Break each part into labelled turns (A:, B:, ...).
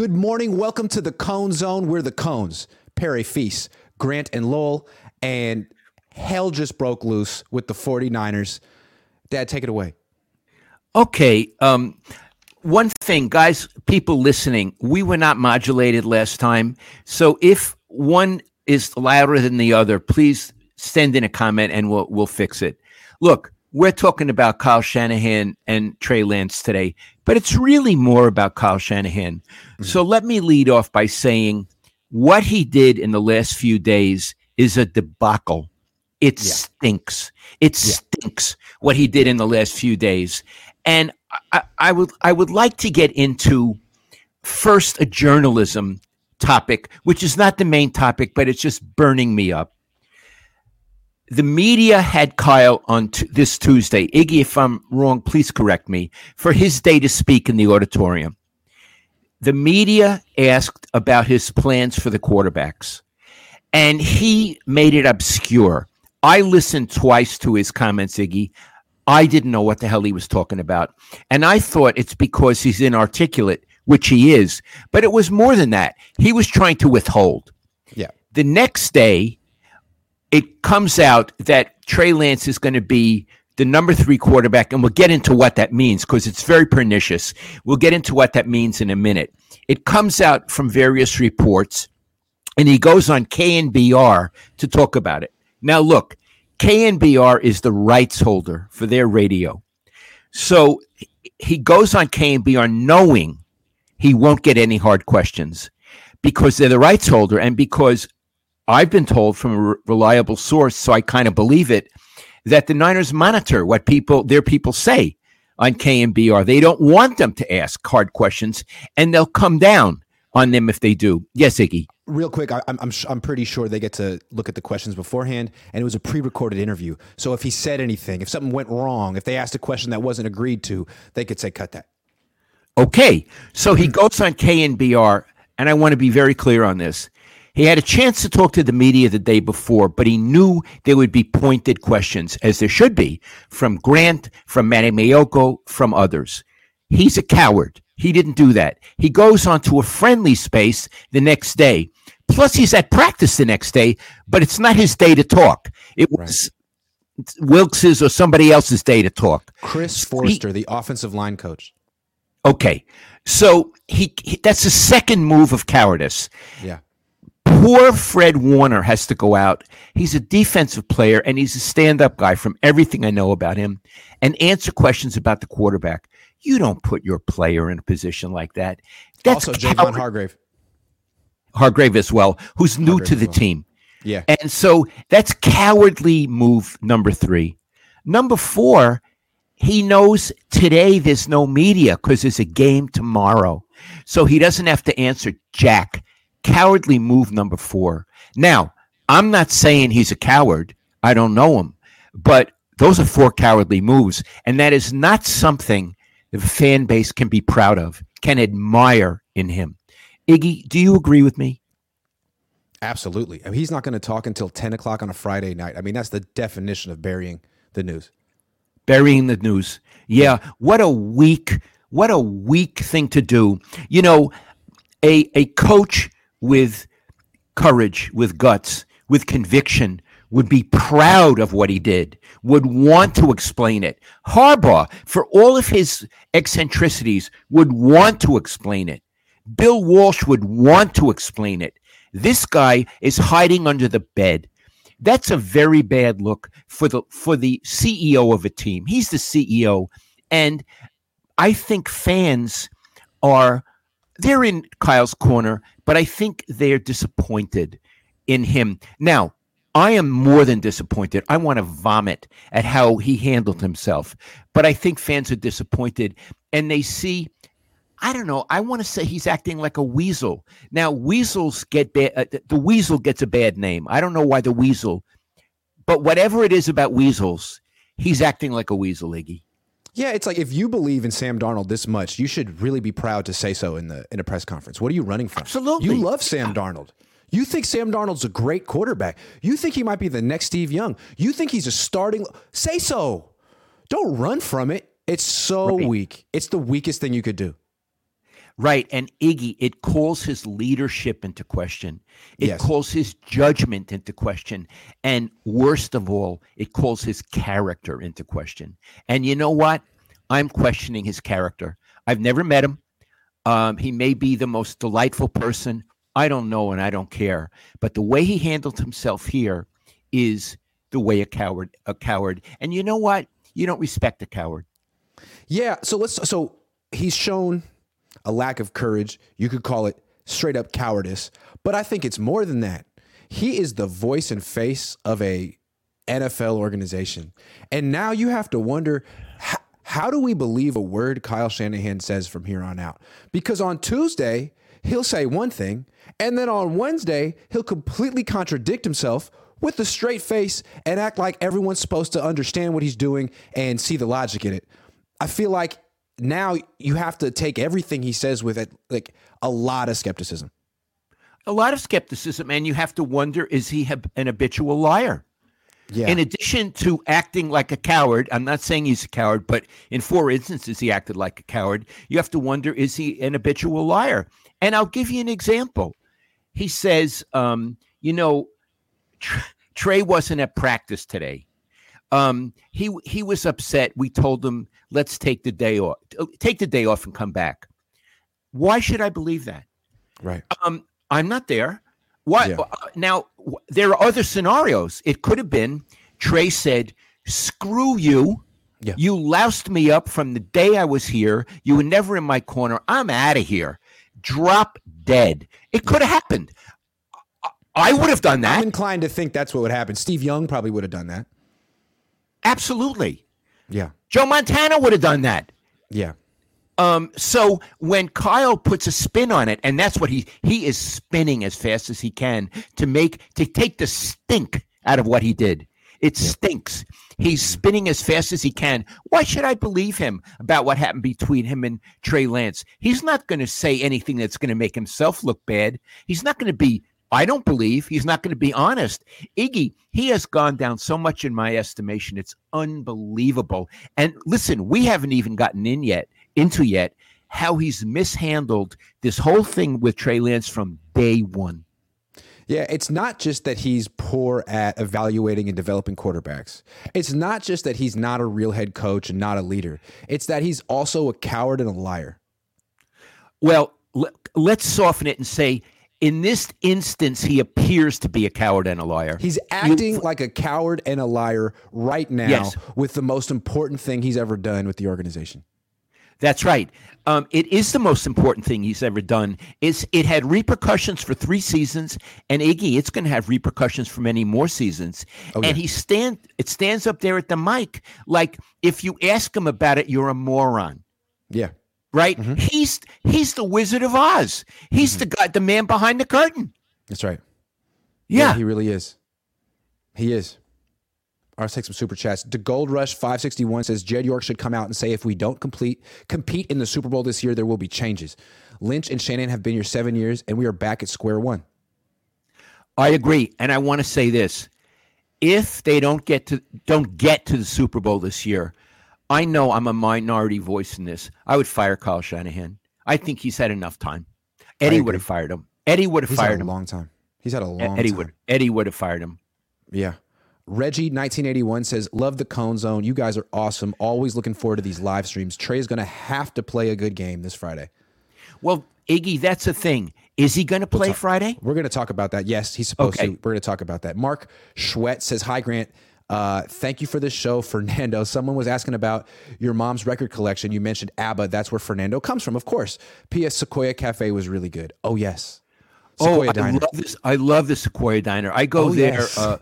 A: Good morning. Welcome to the Cohn Zohn. We're the Cohns. Perry Feast, Grant and Lowell, and hell just broke loose with the 49ers. Dad, take it away.
B: Okay. Um, one thing, guys, people listening, we were not modulated last time. So if one is louder than the other, please send in a comment and we'll we'll fix it. Look, we're talking about Kyle Shanahan and Trey Lance today, but it's really more about Kyle Shanahan. Mm-hmm. So let me lead off by saying what he did in the last few days is a debacle. It yeah. stinks. It yeah. stinks what he did in the last few days. And I, I would I would like to get into first a journalism topic, which is not the main topic, but it's just burning me up the media had Kyle on t- this Tuesday. Iggy, if I'm wrong, please correct me. For his day to speak in the auditorium, the media asked about his plans for the quarterbacks, and he made it obscure. I listened twice to his comments, Iggy. I didn't know what the hell he was talking about. And I thought it's because he's inarticulate, which he is. But it was more than that. He was trying to withhold.
A: Yeah.
B: The next day, it comes out that Trey Lance is going to be the number three quarterback, and we'll get into what that means because it's very pernicious. We'll get into what that means in a minute. It comes out from various reports, and he goes on KNBR to talk about it. Now, look, KNBR is the rights holder for their radio. So he goes on KNBR knowing he won't get any hard questions because they're the rights holder and because I've been told from a re- reliable source, so I kind of believe it, that the Niners monitor what people their people say on KNBR. They don't want them to ask hard questions, and they'll come down on them if they do. Yes, Iggy.
A: Real quick, I, am I'm I'm pretty sure they get to look at the questions beforehand, and it was a pre-recorded interview. So if he said anything, if something went wrong, if they asked a question that wasn't agreed to, they could say cut that.
B: Okay, so he goes on KNBR, and I want to be very clear on this. He had a chance to talk to the media the day before, but he knew there would be pointed questions, as there should be, from Grant, from Manny Maiocco, from others. He's a coward. He didn't do that. He goes on to a friendly space the next day. Plus, he's at practice the next day, but it's not his day to talk. It was right. Wilks's or somebody else's day to talk.
A: Chris Foerster, he, the offensive line coach.
B: Okay. So he, he that's the second move of cowardice.
A: Yeah.
B: Poor Fred Warner has to go out. He's a defensive player and he's a stand up guy from everything I know about him and answer questions about the quarterback. You don't put your player in a position like that.
A: That's also Javon Hargrave.
B: Hargrave as well, who's new Hargrave to the well. team.
A: Yeah.
B: And so that's cowardly move number three. Number four, he knows today there's no media because there's a game tomorrow. So he doesn't have to answer Jack cowardly move number four. Now, I'm not saying he's a coward. I don't know him, but those are four cowardly moves, and that is not something the fan base can be proud of, can admire in him. Iggy, do you agree with me?
A: Absolutely. I mean, he's not going to talk until 10 o'clock on a Friday night. I mean, that's the definition of burying the news.
B: Burying the news. Yeah. What a weak, what a weak thing to do. You know, a, a coach with courage, with guts, with conviction, would be proud of what he did, would want to explain it. Harbaugh, for all of his eccentricities, would want to explain it. Bill Walsh would want to explain it. This guy is hiding under the bed. That's a very bad look for the for the CEO of a team. He's the CEO and I think fans are they're in Kyle's corner, but I think they're disappointed in him. Now, I am more than disappointed. I want to vomit at how he handled himself. But I think fans are disappointed and they see, I don't know, I want to say he's acting like a weasel. Now, weasels get bad, uh, the weasel gets a bad name. I don't know why the weasel, but whatever it is about weasels, he's acting like a weasel, Iggy.
A: Yeah, it's like if you believe in Sam Darnold this much, you should really be proud to say so in the in a press conference. What are you running from?
B: Absolutely.
A: You love Sam Darnold. You think Sam Darnold's a great quarterback. You think he might be the next Steve Young. You think he's a starting say so. Don't run from it. It's so
B: Right.
A: weak. It's the weakest thing you could do.
B: Right. And Iggy, it calls his leadership into question. It
A: Yes.
B: calls his judgment into question. And worst of all, it calls his character into question. And you know what? I'm questioning his character. I've never met him. Um, he may be the most delightful person. I don't know and I don't care. But the way he handled himself here is the way a coward, a coward. And you know what? You don't respect a coward.
A: Yeah, so let's so he's shown a lack of courage. You could call it straight up cowardice, but I think it's more than that. He is the voice and face of a NFL organization. And now you have to wonder how, how do we believe a word Kyle Shanahan says from here on out? Because on Tuesday, he'll say one thing, and then on Wednesday, he'll completely contradict himself with a straight face and act like everyone's supposed to understand what he's doing and see the logic in it. I feel like now you have to take everything he says with it, like a lot of skepticism.
B: A lot of skepticism, and you have to wonder is he an habitual liar?
A: Yeah.
B: In addition to acting like a coward, I'm not saying he's a coward, but in four instances he acted like a coward. You have to wonder is he an habitual liar? And I'll give you an example. He says, um, you know, Trey wasn't at practice today. Um, he he was upset. We told him, let's take the day off. Take the day off and come back. Why should I believe that?
A: right.
B: um, I'm not there. What
A: Yeah.
B: uh, now? w- There are other scenarios. It could have been Trey said, "Screw you."
A: Yeah.
B: You loused me up from the day I was here. You were never in my corner. I'm out of here. Drop dead. It could have happened. I- would have done that.
A: I'm
B: that.
A: inclined to think that's what would happen. Steve Young probably would have done that.
B: Absolutely.
A: Yeah.
B: Joe Montana would have done that.
A: Yeah.
B: Um, so when Kyle puts a spin on it, and that's what he he is spinning as fast as he can to make to take the stink out of what he did. It stinks. He's spinning as fast as he can. Why should I believe him about what happened between him and Trey Lance? He's not going to say anything that's going to make himself look bad. He's not going to be. I don't believe he's not going to be honest. Iggy, he has gone down so much in my estimation. It's unbelievable. And listen, we haven't even gotten in yet into yet how he's mishandled this whole thing with Trey Lance from day one.
A: Yeah, it's not just that he's poor at evaluating and developing quarterbacks. It's not just that he's not a real head coach and not a leader. It's that he's also a coward and a liar.
B: Well, le- let's soften it and say, in this instance, he appears to be a coward and a liar.
A: He's acting like a coward and a liar right now
B: Yes.
A: with the most important thing he's ever done with the organization.
B: That's right. Um, it is the most important thing he's ever done. Is it had repercussions for three seasons, and Iggy, it's going to have repercussions for many more seasons.
A: Oh, yeah.
B: And he stand it stands up there at the mic like if you ask him about it, you're a moron.
A: Yeah.
B: right?
A: Mm-hmm.
B: He's he's the Wizard of Oz. He's the guy, the man behind the curtain.
A: That's right.
B: Yeah,
A: he really is. He is. Let's take some super chats. The Gold Rush 561 says Jed York should come out and say if we don't complete compete in the Super Bowl this year, there will be changes. Lynch and Shannon have been here seven years, and we are back at square one.
B: I agree, and I want to say this: if they don't get to don't get to the Super Bowl this year, I know I'm a minority voice in this. I would fire Kyle Shanahan. I think he's had enough time. Eddie would have fired him. Eddie would have fired
A: a
B: him.
A: long time. He's had a long
B: Eddie
A: time.
B: would Eddie would have fired him.
A: Yeah. Reggie 1981 says, Love the Cohn Zohn. You guys are awesome. Always looking forward to these live streams. Trey is going to have to play a good game this Friday.
B: Well, Iggy, that's the thing. Is he going to play Friday?
A: We're going to talk about that. Yes, he's supposed
B: Okay.
A: to. We're going to talk about that. Mark Schwett says, Hi, Grant. Uh, thank you for this show, Fernando. Someone was asking about your mom's record collection. You mentioned ABBA. That's where Fernando comes from, of course. P.S. Sequoia Cafe was really good. Oh, yes. Sequoia
B: oh, I love this. I love the Sequoia Diner. I go
A: Oh,
B: there
A: yes.
B: uh,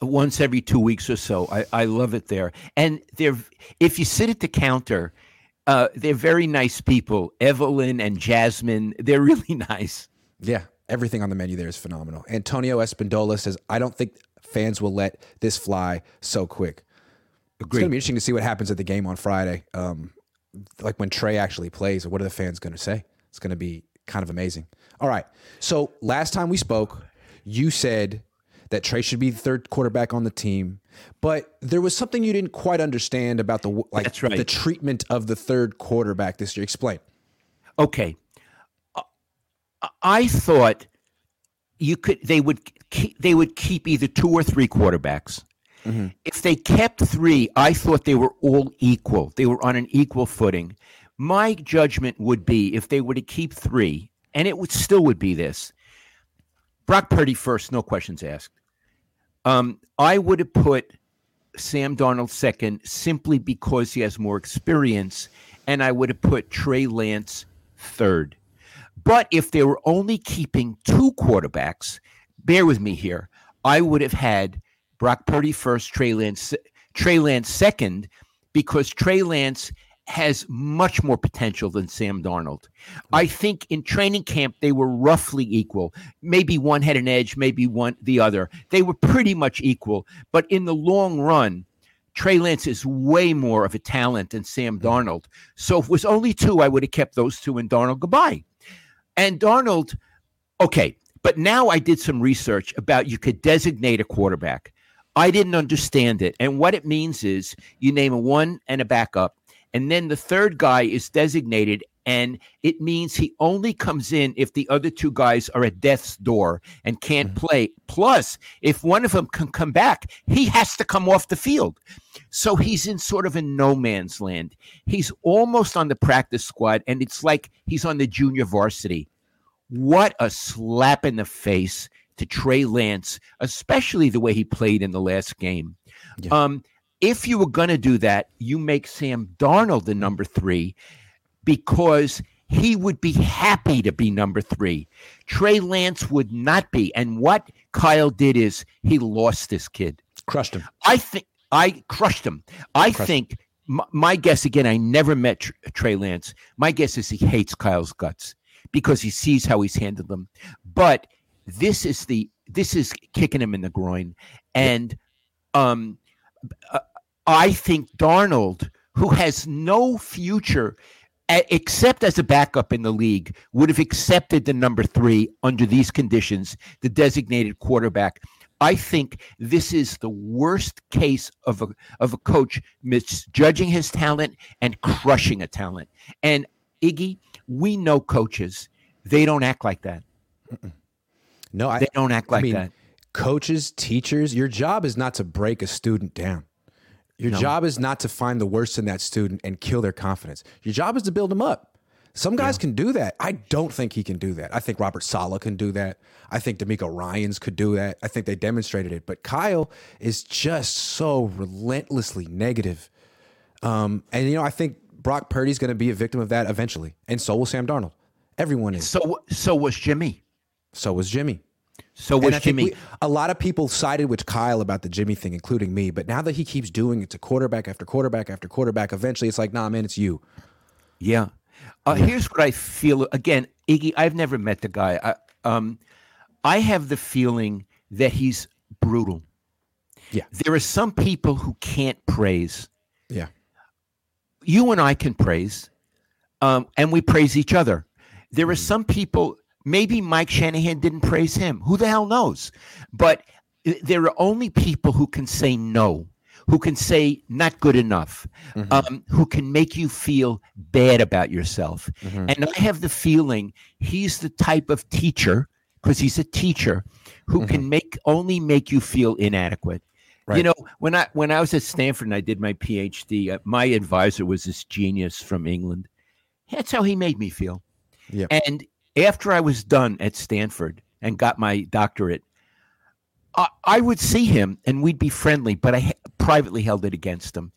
B: once every two weeks or so. I, I love it there. And they're if you sit at the counter, uh, they're very nice people. Evelyn and Jasmine, they're really nice.
A: Yeah, everything on the menu there is phenomenal. Antonio Espindola says, I don't think fans will let this fly so quick. It's going to be interesting to see what happens at the game on Friday. Um, like when Trey actually plays, what are the fans going to say? It's going to be kind of amazing. All right. So last time we spoke, you said that Trey should be the third quarterback on the team, but there was something you didn't quite understand about the like
B: right.
A: the treatment of the third quarterback this year. Explain.
B: Okay. Uh, I thought you could they would keep, they would keep either two or three quarterbacks. Mm-hmm. If they kept three, I thought they were all equal. They were on an equal footing. My judgment would be if they were to keep three, and it would still would be this. Brock Purdy first, no questions asked. Um, I would have put Sam Darnold second simply because he has more experience, and I would have put Trey Lance third. But if they were only keeping two quarterbacks, bear with me here, I would have had Brock Purdy first, Trey Lance, Trey Lance second, because Trey Lance has much more potential than Sam Darnold. I think in training camp they were roughly equal. Maybe one had an edge, maybe one the other. They were pretty much equal, but in the long run, Trey Lance is way more of a talent than Sam Darnold. So if it was only two, I would have kept those two and Darnold goodbye. And Darnold, okay, but now I did some research about you could designate a quarterback. I didn't understand it. And what it means is you name a one and a backup, and then the third guy is designated, and it means he only comes in if the other two guys are at death's door and can't mm-hmm. play. Plus, if one of them can come back, he has to come off the field. So he's in sort of a no man's land. He's almost on the practice squad, and it's like he's on the junior varsity. What a slap in the face to Trey Lance, especially the way he played in the last game. Yeah. Um, if you were going to do that, you make Sam Darnold the number three because he would be happy to be number three. Trey Lance would not be. And what Kyle did is he lost this kid,
A: crushed him.
B: I think I crushed him. I crushed think. Him. My, my guess again, I never met Tr- Trey Lance. My guess is he hates Kyle's guts because he sees how he's handled them. But this is the this is kicking him in the groin, and um, uh, I think Darnold, who has no future except as a backup in the league, would have accepted the number three under these conditions, the designated quarterback. I think this is the worst case of a of a coach misjudging his talent and crushing a talent. And Iggy, we know coaches; they don't act like that.
A: No, I,
B: they don't act like I
A: mean,
B: that.
A: Coaches, teachers, your job is not to break a student down. Your no. job is not to find the worst in that student and kill their confidence. Your job is to build them up. Some guys yeah. can do that. I don't think he can do that. I think Robert Saleh can do that. I think DeMeco Ryans could do that. I think they demonstrated it. But Kyle is just so relentlessly negative. Um, and you know, I think Brock Purdy's going to be a victim of that eventually, and so will Sam Darnold. Everyone is.
B: So so was Jimmy.
A: So was Jimmy.
B: So was Jimmy. We,
A: a lot of people sided with Kyle about the Jimmy thing, including me. But now that he keeps doing it to quarterback after quarterback after quarterback, eventually it's like, nah, man, it's you.
B: Yeah. Uh, here's what I feel. Again, Iggy, I've never met the guy. I, um, I have the feeling that he's brutal.
A: Yeah.
B: There are some people who can't praise.
A: Yeah.
B: You and I can praise, um, and we praise each other. There are mm. some people Maybe Mike Shanahan didn't praise him. Who the hell knows? But there are only people who can say no, who can say not good enough, mm-hmm. um, who can make you feel bad about yourself. Mm-hmm. And I have the feeling he's the type of teacher, because he's a teacher, who mm-hmm. can make only make you feel inadequate. Right. You know, when I when I was at Stanford and I did my PhD, uh, my advisor was this genius from England. That's how he made me feel.
A: Yeah.
B: And after I was done at Stanford and got my doctorate, I, I would see him and we'd be friendly, but I privately held it against him.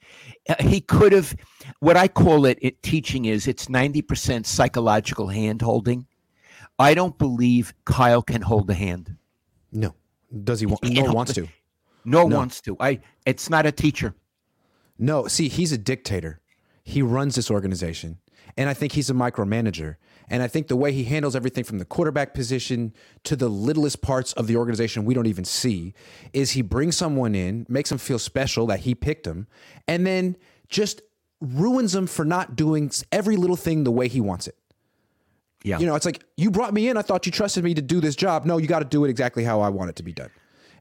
B: Uh, he could have, what I call it, it teaching is it's 90% psychological hand holding. I don't believe Kyle can hold a hand.
A: No. Does he want? No wants to.
B: No, no wants to. I. It's not a teacher.
A: No. See, he's a dictator. He runs this organization. And I think he's a micromanager. And I think the way he handles everything from the quarterback position to the littlest parts of the organization we don't even see is he brings someone in, makes them feel special that he picked them, and then just ruins them for not doing every little thing the way he wants it.
B: Yeah.
A: You know, it's like you brought me in. I thought you trusted me to do this job. No, you got to do it exactly how I want it to be done.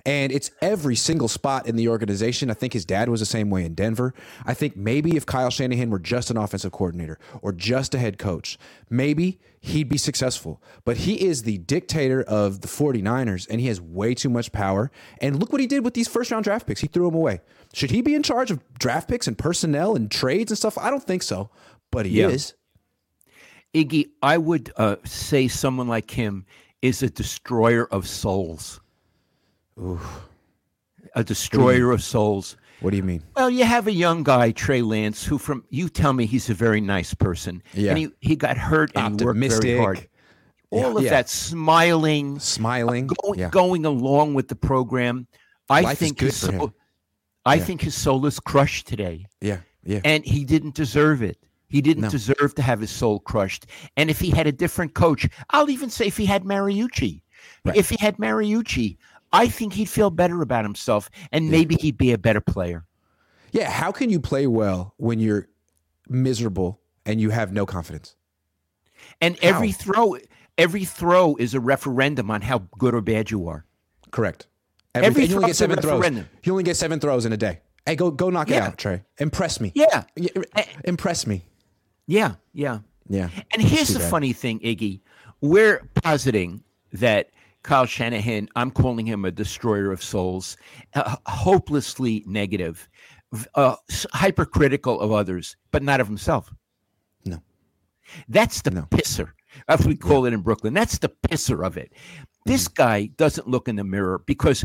A: And it's every single spot in the organization. I think his dad was the same way in Denver. I think maybe if Kyle Shanahan were just an offensive coordinator or just a head coach, maybe he'd be successful. But he is the dictator of the 49ers and he has way too much power. And look what he did with these first round draft picks. He threw them away. Should he be in charge of draft picks and personnel and trades and stuff? I don't think so, but he
B: Yeah.
A: is.
B: Iggy, I would uh, say someone like him is a destroyer of souls. A destroyer of souls.
A: What do you mean?
B: Well, you have a young guy, Trey Lance, who from you tell me he's a very nice person.
A: Yeah.
B: And he, he got hurt and he worked very
A: Optimistic.
B: hard. All of
A: yeah.
B: that smiling,
A: Smiling.
B: Uh, going,
A: yeah.
B: going along with the program. I
A: Life
B: think his soul, I think his soul is crushed today.
A: Yeah. Yeah.
B: and he didn't deserve it. He didn't
A: No.
B: deserve to have his soul crushed. And if he had a different coach, I'll even say if he had Mariucci,
A: Right.
B: if he had Mariucci, I think he'd feel better about himself, and maybe he'd be a better player.
A: Yeah, how can you play well when you're miserable and you have no confidence?
B: And every throw, every throw is a referendum on how good or bad you are.
A: Correct.
B: Every
A: and you only get
B: a
A: seven throws.
B: referendum.
A: You only get seven throws in a day. Hey, go go knock it out, Trey. Impress me.
B: Yeah,
A: Yeah, eh. Impress me.
B: yeah, yeah.
A: Yeah.
B: And here's the
A: bad.
B: funny thing, Iggy. We're positing that Kyle Shanahan, I'm calling him a destroyer of souls, uh, hopelessly negative, uh, hypercritical of others, but not of himself.
A: No.
B: That's the
A: No.
B: pisser. As we call it in Brooklyn. That's the pisser of it. This
A: Mm-hmm.
B: guy doesn't look in the mirror because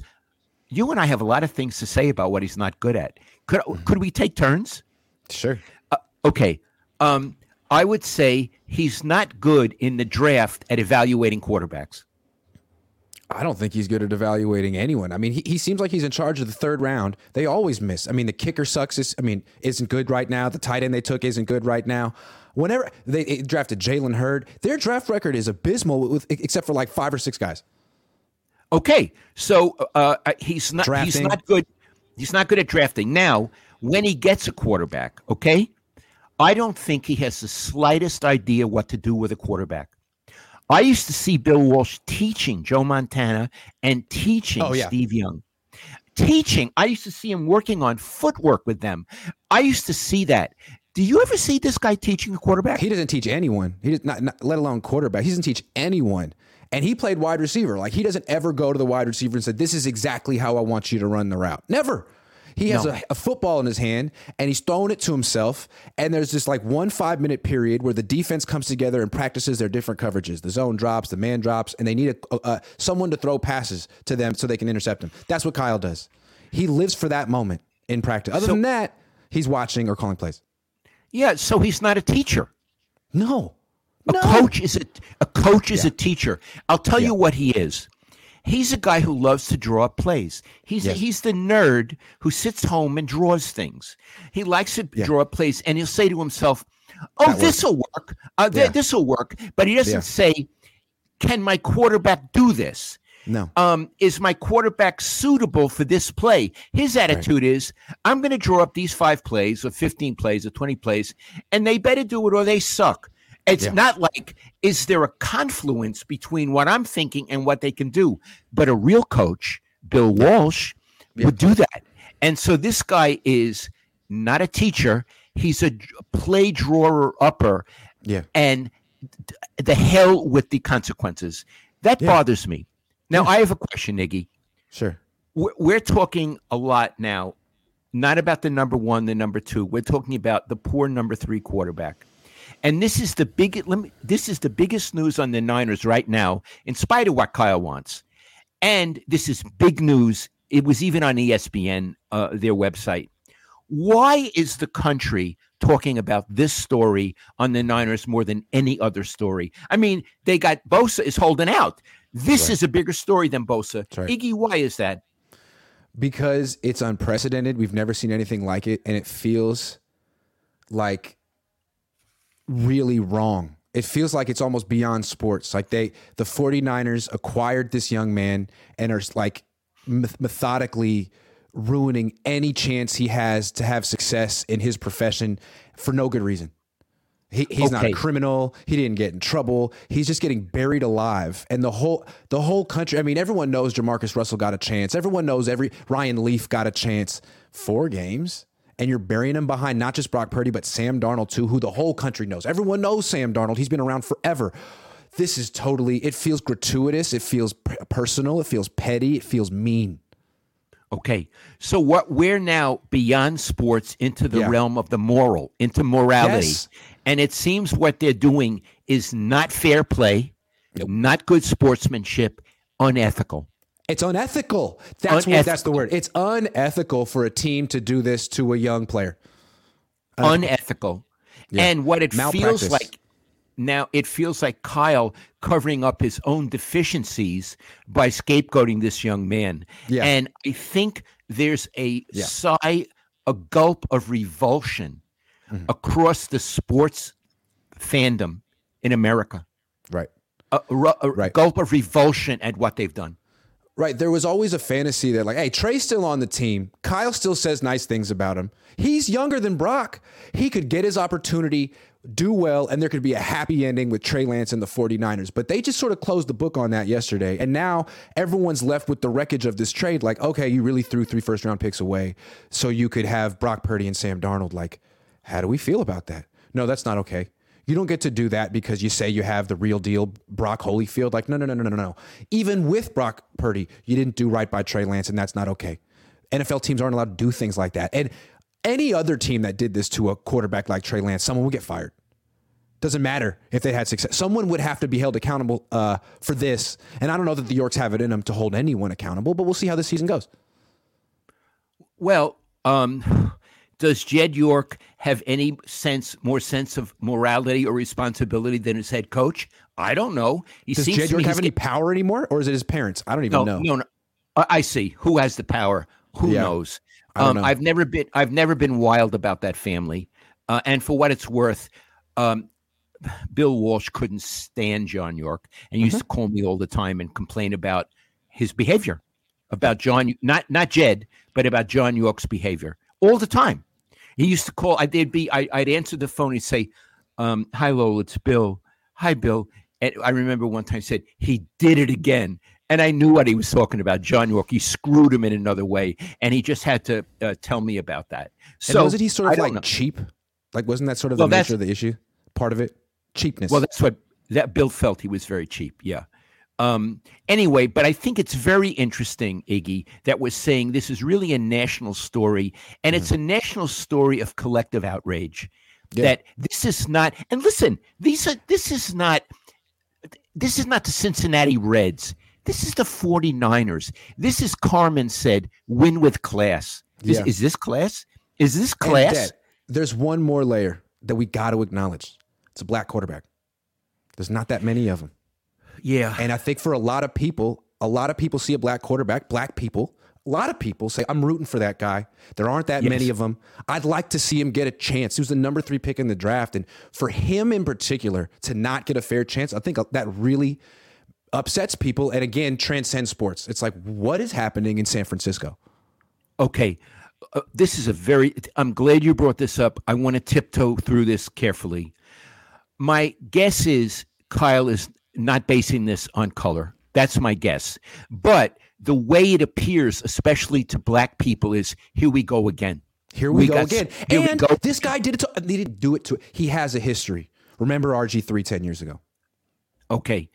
B: you and I have a lot of things to say about what he's not good at. Could,
A: Mm-hmm.
B: could we take turns?
A: Sure.
B: Okay. Um, I would say he's not good in the draft at evaluating quarterbacks.
A: I don't think he's good at evaluating anyone. I mean, he, he seems like he's in charge of the third round. They always miss. I mean, the kicker sucks. Is, I mean, isn't good right now. The tight end they took isn't good right now. Whenever they they drafted Jalen Hurd, their draft record is abysmal, with, except for like five or six guys.
B: Okay, so uh, uh, he's not he's not good. He's not good at drafting. Now, when he gets a quarterback, okay, I don't think he has the slightest idea what to do with a quarterback. I used to see Bill Walsh teaching Joe Montana and teaching
A: Oh, yeah.
B: Steve Young. Teaching, I used to see him working on footwork with them. I used to see that. Do you ever see this guy teaching a quarterback?
A: He doesn't teach anyone. He does not, not let alone quarterback. He doesn't teach anyone. And he played wide receiver. Like he doesn't ever go to the wide receiver and say, "This is exactly how I want you to run the route." Never. He has
B: No.
A: a, a football in his hand and he's throwing it to himself. And there's this like one five minute period where the defense comes together and practices their different coverages. The zone drops, the man drops, and they need a, uh, someone to throw passes to them so they can intercept them. That's what Kyle does. He lives for that moment in practice. Other
B: So-
A: than that, he's watching or calling plays.
B: yeah, so he's not a teacher.
A: No.
B: A
A: No.
B: coach is a a coach is a teacher. I'll tell you what he is. He's a guy who loves to draw up plays. He's
A: Yes.
B: he's the nerd who sits home and draws things. He likes to draw up plays, and he'll say to himself, "Oh, this will work. Uh, th-
A: Yeah.
B: This will work." But he doesn't
A: Yeah.
B: say, "Can my quarterback do this?"
A: No.
B: um, is my quarterback suitable for this play? His attitude is, I'm going to draw up these five plays or 15 plays or 20 plays, and they better do it or they suck. It's
A: Yeah.
B: not like, is there a confluence between what I'm thinking and what they can do? But a real coach, Bill Walsh, would do that. And so this guy is not a teacher, he's a play drawer upper,
A: Yeah.
B: and the hell with the consequences. That
A: Yeah.
B: bothers me. Now, I have a question, Iggy.
A: Sure.
B: We're, we're talking a lot now, not about the number one, the number two. We're talking about the poor number three quarterback. And this is the big. Let me, this is the biggest news on the Niners right now, in spite of what Kyle wants. And this is big news. It was even on ESPN, uh, their website. Why is the country talking about this story on the Niners more than any other story? I mean, they got Bosa is holding out. This is a bigger story than Bosa.
A: right.
B: Iggy, why is that?
A: because it's unprecedented. We've never seen anything like it, and it feels like really wrong. It feels like it's almost beyond sports. Like they the 49ers acquired this young man and are like methodically ruining any chance he has to have success in his profession for no good reason. He, he's okay. not a criminal. He didn't get in trouble. He's just getting buried alive. And the whole the whole country. I mean, everyone knows Jamarcus Russell got a chance. Everyone knows every Ryan Leaf got a chance. Four games, and you're burying him behind not just Brock Purdy but Sam Darnold too, who the whole country knows. Everyone knows Sam Darnold. He's been around forever. This is totally. It feels gratuitous. It feels personal. It feels petty. It feels mean.
B: Okay. So what we're now beyond sports into the yeah. realm of the moral, into morality. Yes. And it seems what they're doing is not fair play, nope. not good sportsmanship, unethical.
A: It's unethical. That's what that's the word. It's unethical for a team to do this to a young player.
B: Unethical. unethical. Yeah. And what it feels like now it feels like Kyle covering up his own deficiencies by scapegoating this young man. Yeah. And I think there's a yeah. sigh, a gulp of revulsion mm-hmm. across the sports fandom in America.
A: Right.
B: A, a, a right. gulp of revulsion at what they've done.
A: Right. There was always a fantasy that, like, hey, Trey's still on the team. Kyle still says nice things about him. He's younger than Brock. He could get his opportunity do well, and there could be a happy ending with Trey Lance and the 49ers. But they just sort of closed the book on that yesterday. And now everyone's left with the wreckage of this trade. Like, okay, you really threw three first round picks away so you could have Brock Purdy and Sam Darnold. Like, how do we feel about that? No, that's not okay. You don't get to do that because you say you have the real deal Brock Holyfield. Like, no, no, no, no, no, no. Even with Brock Purdy, you didn't do right by Trey Lance, and that's not okay. NFL teams aren't allowed to do things like that. And any other team that did this to a quarterback like Trey Lance, someone would get fired. Doesn't matter if they had success. Someone would have to be held accountable uh, for this. And I don't know that the Yorks have it in them to hold anyone accountable, but we'll see how this season goes.
B: Well, um, does Jed York have any sense, more sense of morality or responsibility than his head coach? I don't know.
A: He does Jed York have any power anymore, or is it his parents? I don't even
B: no,
A: know.
B: No, no. I see. Who has the power? Who yeah. knows? Um, I've never been I've never been wild about that family. Uh, and for what it's worth, um, Bill Walsh couldn't stand John York and mm-hmm. used to call me all the time and complain about his behavior, about John not not Jed, but about John York's behavior all the time. He used to call. I would be. I, would answer the phone. He'd say, um, "Hi, Lowell. It's Bill. Hi, Bill." And I remember one time he said he did it again. And I knew what he was talking about, John York. He screwed him in another way, and he just had to uh, tell me about that.
A: So and wasn't he sort of like know. cheap? Like, wasn't that sort of well, the nature of the issue? Part of it, cheapness.
B: Well, that's what that Bill felt he was very cheap. Yeah. Um, anyway, but I think it's very interesting, Iggy, that we're saying this is really a national story, and mm-hmm. it's a national story of collective outrage. Yeah. That this is not, and listen, these are this is not this is not the Cincinnati Reds. This is the 49ers. This is Carmen said, win with class. Is, yeah. is this class? Is this class?
A: there's one more layer that we got to acknowledge. It's a black quarterback. There's not that many of them.
B: Yeah.
A: And I think for a lot of people, a lot of people see a black quarterback, black people, a lot of people say, I'm rooting for that guy. There aren't that yes. many of them. I'd like to see him get a chance. He was the number three pick in the draft. And for him in particular to not get a fair chance, I think that really upsets people and again transcends sports. It's like, what is happening in San Francisco?
B: Okay. Uh, this is a very, I'm glad you brought this up. I want to tiptoe through this carefully. My guess is Kyle is not basing this on color. That's my guess. But the way it appears, especially to black people, is here we go again.
A: Here we, we go again. And go. this guy did it to, he didn't do it to, he has a history. Remember RG3 10 years ago.
B: Okay.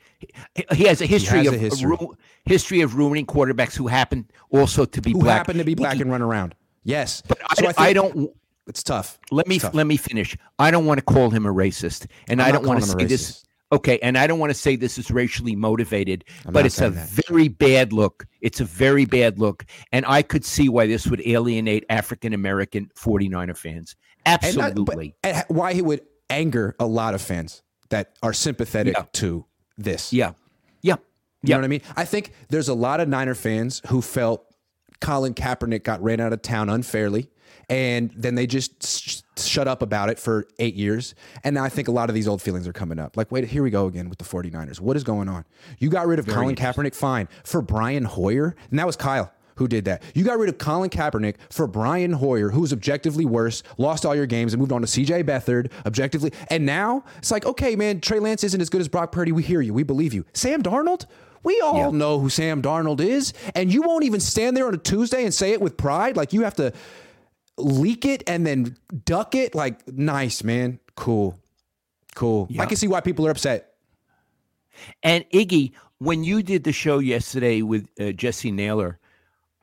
B: He has a history has of a history. Ru- history of ruining quarterbacks who happen also to be
A: who
B: black.
A: happen to be black and run around. Yes,
B: but so I, I, I, don't.
A: It's tough.
B: Let me
A: tough.
B: let me finish. I don't want to call him a racist, and I'm I do not want to say this. Okay, and I don't want to say this is racially motivated, I'm but it's a that. very bad look. It's a very bad look, and I could see why this would alienate African American 49er fans. Absolutely.
A: And, not, but, why he would anger a lot of fans that are sympathetic yeah. to this.
B: Yeah. Yeah.
A: You know what I mean? I think there's a lot of Niner fans who felt Colin Kaepernick got ran out of town unfairly. And then they just sh- shut up about it for eight years. And now I think a lot of these old feelings are coming up. Like, wait, here we go again with the 49ers. What is going on? You got rid of Colin Kaepernick, fine. For Brian Hoyer, and that was Kyle who did that. You got rid of Colin Kaepernick for Brian Hoyer, who was objectively worse, lost all your games, and moved on to CJ Beathard, objectively. And now it's like, okay, man, Trey Lance isn't as good as Brock Purdy. We hear you. We believe you. Sam Darnold? We all yeah. know who Sam Darnold is. And you won't even stand there on a Tuesday and say it with pride. Like you have to leak it and then duck it. Like, nice, man. Cool. Cool. Yeah. I can see why people are upset.
B: And Iggy, when you did the show yesterday with uh, Jesse Naylor,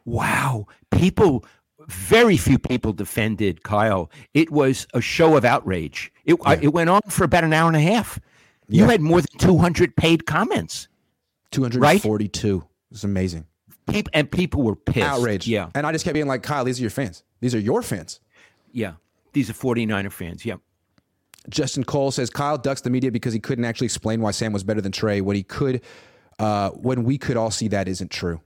B: wow, people, very few people defended Kyle. It was a show of outrage. It, yeah. it went on for about an hour and a half. You yeah. had more than 200 paid comments.
A: 242. Right? It was amazing.
B: People, and people were pissed.
A: Outraged.
B: Yeah.
A: And I just kept being like, Kyle, these are your fans. These are your fans.
B: Yeah. These are 49er fans. Yeah.
A: Justin Cole says Kyle ducks the media because he couldn't actually explain why Sam was better than Trey when he could, uh, when we could all see that isn't true.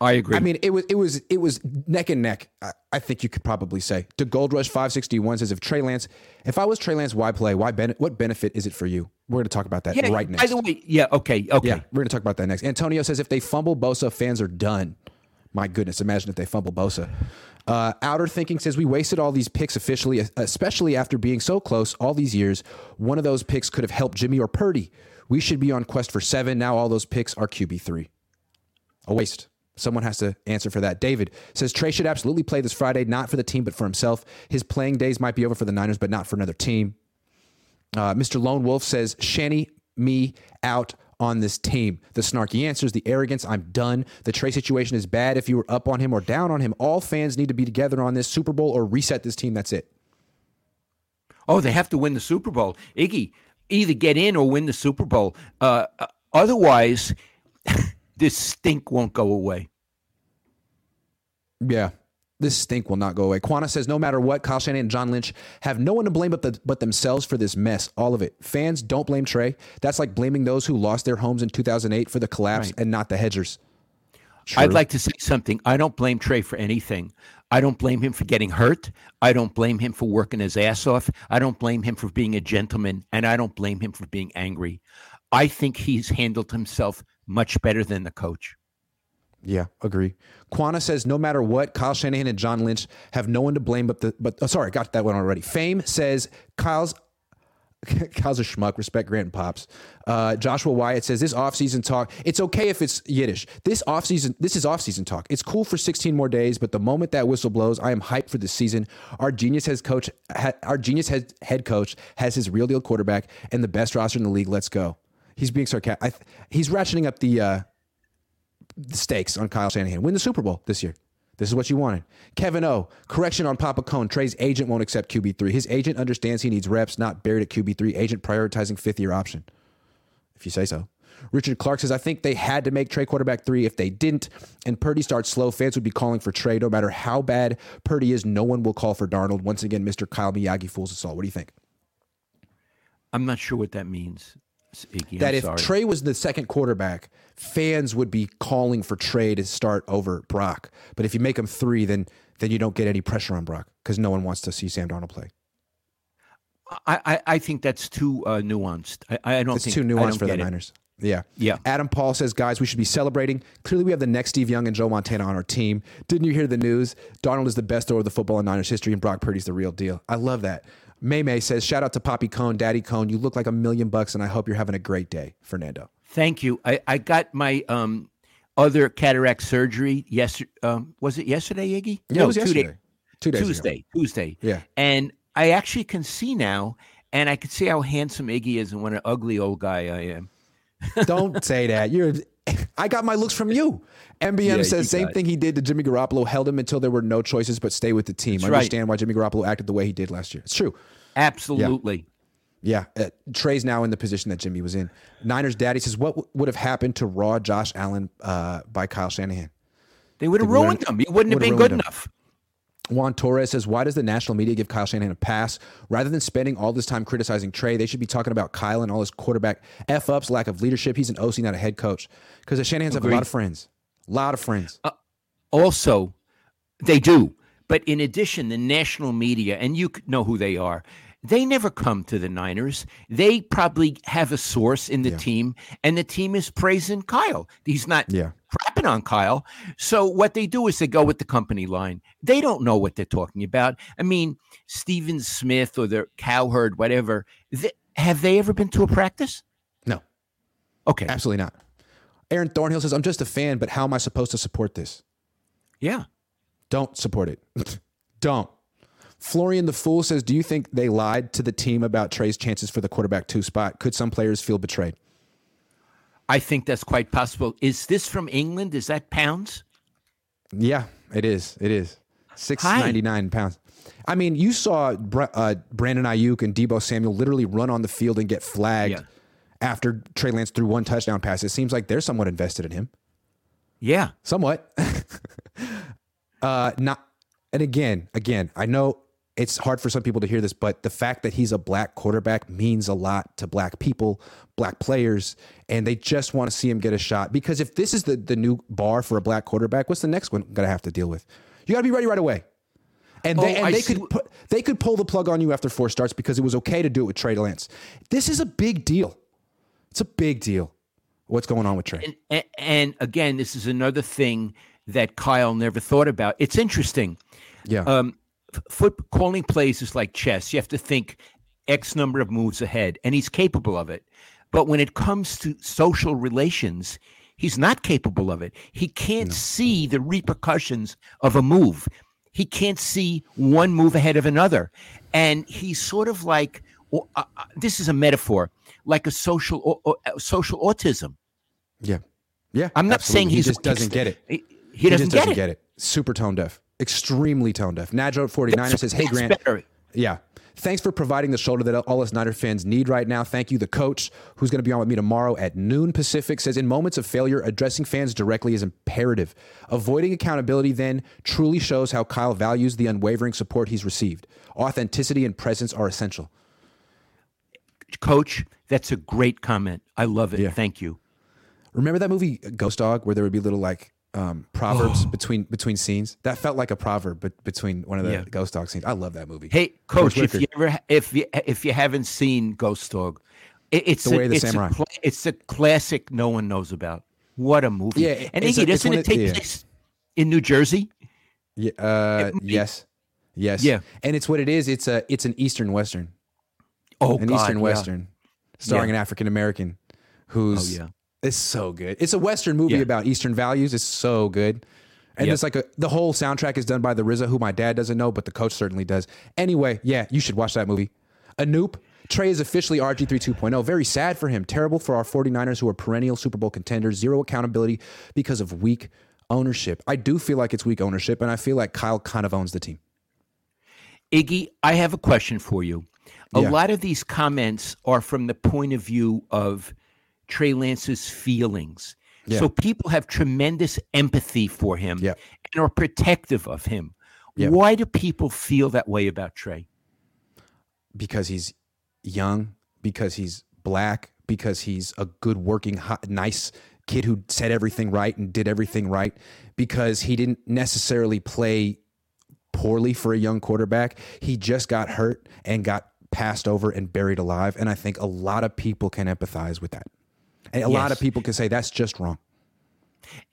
B: I agree.
A: I mean, it was it was it was neck and neck. I, I think you could probably say. To Gold Rush five sixty one says if Trey Lance, if I was Trey Lance, why play? Why ben- What benefit is it for you? We're going to talk about that
B: yeah,
A: right next.
B: By the way, yeah, okay, okay. Yeah,
A: we're going to talk about that next. Antonio says if they fumble Bosa, fans are done. My goodness, imagine if they fumble Bosa. Uh, Outer Thinking says we wasted all these picks officially, especially after being so close all these years. One of those picks could have helped Jimmy or Purdy. We should be on quest for seven. Now all those picks are QB three. A waste. Someone has to answer for that. David says Trey should absolutely play this Friday, not for the team, but for himself. His playing days might be over for the Niners, but not for another team. Uh, Mr. Lone Wolf says Shanny me out on this team. The snarky answers, the arrogance, I'm done. The Trey situation is bad if you were up on him or down on him. All fans need to be together on this Super Bowl or reset this team. That's it.
B: Oh, they have to win the Super Bowl. Iggy, either get in or win the Super Bowl. Uh, uh otherwise, this stink won't go away.
A: Yeah. This stink will not go away. Quana says no matter what, Kyle Shanahan and John Lynch have no one to blame but, the, but themselves for this mess. All of it. Fans don't blame Trey. That's like blaming those who lost their homes in 2008 for the collapse right. and not the hedgers.
B: True. I'd like to say something. I don't blame Trey for anything. I don't blame him for getting hurt. I don't blame him for working his ass off. I don't blame him for being a gentleman. And I don't blame him for being angry. I think he's handled himself much better than the coach.
A: Yeah, agree. Quana says no matter what, Kyle Shanahan and John Lynch have no one to blame but the but oh, sorry, got that one already. Fame says Kyle's Kyle's a schmuck. Respect Grant and Pops. Uh, Joshua Wyatt says this offseason talk. It's okay if it's Yiddish. This offseason. This is offseason talk. It's cool for 16 more days, but the moment that whistle blows, I am hyped for the season. Our genius head coach. Ha, our genius head, head coach has his real deal quarterback and the best roster in the league. Let's go. He's being sarcastic. he's ratcheting up the. Uh, the stakes on Kyle Shanahan. Win the Super Bowl this year. This is what you wanted. Kevin O, correction on Papa Cohn. Trey's agent won't accept QB3. His agent understands he needs reps, not buried at QB3. Agent prioritizing fifth year option. If you say so. Richard Clark says, I think they had to make Trey quarterback three. If they didn't and Purdy starts slow, fans would be calling for Trey. No matter how bad Purdy is, no one will call for Darnold. Once again, Mr. Kyle Miyagi fools us all. What do you think?
B: I'm not sure what that means.
A: Iggy, that I'm if sorry. Trey was the second quarterback, fans would be calling for Trey to start over Brock. But if you make him three, then then you don't get any pressure on Brock because no one wants to see Sam Darnold play.
B: I, I, I think that's too uh, nuanced. I, I don't
A: it's
B: think
A: too nuanced for the it. Niners. Yeah.
B: Yeah.
A: Adam Paul says, guys, we should be celebrating. Clearly, we have the next Steve Young and Joe Montana on our team. Didn't you hear the news? Darnold is the best thrower of the football in Niners history, and Brock Purdy's the real deal. I love that. May May says, shout out to Poppy Cohn, Daddy Cohn. You look like a million bucks, and I hope you're having a great day, Fernando.
B: Thank you. I, I got my um, other cataract surgery yesterday. Um, was it yesterday, Iggy?
A: Yeah, no, it was yesterday. Day,
B: two days Tuesday. Ago. Tuesday.
A: Yeah.
B: And I actually can see now, and I can see how handsome Iggy is and what an ugly old guy I am.
A: Don't say that. You're. I got my looks from you. MBM yeah, says same thing he did to Jimmy Garoppolo, held him until there were no choices but stay with the team. That's Understand right. why Jimmy Garoppolo acted the way he did last year. It's true.
B: Absolutely.
A: Yeah. yeah. Uh, Trey's now in the position that Jimmy was in. Niners daddy says, what w- would have happened to raw Josh Allen uh, by Kyle Shanahan?
B: They would have ruined him. He wouldn't have been good him. enough.
A: Juan Torres says, Why does the national media give Kyle Shanahan a pass? Rather than spending all this time criticizing Trey, they should be talking about Kyle and all his quarterback F ups, lack of leadership. He's an OC, not a head coach. Because the Shanahan's Agreed. have a lot of friends. A lot of friends. Uh,
B: also, They do. But in addition, the national media, and you know who they are, they never come to the Niners. They probably have a source in the
A: Yeah.
B: team, and the team is praising Kyle. He's not
A: Yeah.
B: On Kyle. So what they do is they go with the company line. They don't know what they're talking about. I mean, Stephen Smith or the Cowherd, whatever. th- have they ever been to a practice?
A: No,
B: Okay.
A: absolutely not. Aaron Thornhill says, I'm just a fan, but how am I supposed to support this?
B: Yeah.
A: Don't support it. Don't. Florian the Fool says, Do you think they lied to the team about Trey's chances for the quarterback two spot? Could some players feel betrayed?
B: I think that's quite possible. Is this from England? Is that pounds?
A: Yeah, it is. It is. Six ninety nine pounds. I mean, you saw uh, Brandon Aiyuk and Deebo Samuel literally run on the field and get flagged
B: Yeah.
A: after Trey Lance threw one touchdown pass. It seems like they're somewhat invested in him.
B: Yeah.
A: Somewhat. uh, not. And again, again, I know it's hard for some people to hear this, but the fact that he's a black quarterback means a lot to black people, black players, and they just want to see him get a shot. Because if this is the, the new bar for a black quarterback, what's the next one going to have to deal with? You got to be ready right away. And they,
B: Oh,
A: and they
B: see.
A: could put, they could pull the plug on you after four starts because it was okay to do it with Trey Lance. This is a big deal. It's a big deal. What's going on with Trey?
B: And, and, and again, this is another thing that Kyle never thought about. It's interesting.
A: Yeah.
B: Um, foot calling plays is like chess. You have to think X number of moves ahead, and he's capable of it. But when it comes to social relations, he's not capable of it. He can't see the repercussions of a move. He can't see one move ahead of another, and he's sort of like well, uh, uh, this is a metaphor, like a social au- social autism.
A: yeah. Yeah.
B: I'm not
A: absolutely.
B: saying he's
A: he just doesn't get it.
B: He, he doesn't,
A: just
B: get,
A: doesn't
B: it.
A: get it. Super tone deaf. Extremely tone deaf. Nadro 49er says, Hey, Grant.
B: better.
A: Yeah. Thanks for providing the shoulder that all us Niner fans need right now. Thank you. The coach, who's going to be on with me tomorrow at noon Pacific, says in moments of failure, addressing fans directly is imperative. Avoiding accountability then truly shows how Kyle values the unwavering support he's received. Authenticity and presence are essential.
B: Coach, that's a great comment. I love it.
A: Yeah.
B: Thank you.
A: Remember that movie Ghost Dog, where there would be little like um, proverbs between between scenes? That felt like a proverb, but between one of the
B: Yeah.
A: Ghost Dog scenes. I love that movie.
B: Hey, Coach, if you ever if you if you haven't seen Ghost Dog, it, it's
A: The
B: a,
A: Way of the
B: it's
A: Samurai.
B: A, it's a classic no one knows about. What a movie!
A: Yeah,
B: and Iggy, doesn't it take
A: yeah.
B: place in New Jersey?
A: Yeah, uh, yes, yes,
B: Yeah.
A: And it's what it is. It's a it's an Eastern Western,
B: Oh,
A: an
B: God,
A: Eastern. Western, starring an African American who's
B: Oh, yeah.
A: It's so good. It's a Western movie
B: Yeah.
A: about Eastern values. It's so good. And
B: Yep.
A: it's like a the whole soundtrack is done by the RZA, who my dad doesn't know, but the coach certainly does. Anyway, yeah, you should watch that movie. Anoop, Trey is officially RG3 2.0. oh. Very sad for him. Terrible for our 49ers, who are perennial Super Bowl contenders. Zero accountability because of weak ownership. I do feel like it's weak ownership, and I feel like Kyle kind of owns the team.
B: Iggy, I have a question for you. A
A: Yeah.
B: lot of these comments are from the point of view of Trey Lance's feelings.
A: Yeah.
B: So people have tremendous empathy for him
A: Yeah.
B: and are protective of him.
A: Yeah.
B: Why do people feel that way about Trey?
A: because he's young, because he's black, because he's a good working, hot, nice kid who said everything right and did everything right, because he didn't necessarily play poorly for a young quarterback. He just got hurt and got passed over and buried alive. And I think a lot of people can empathize with that. And a lot of people can say that's just wrong.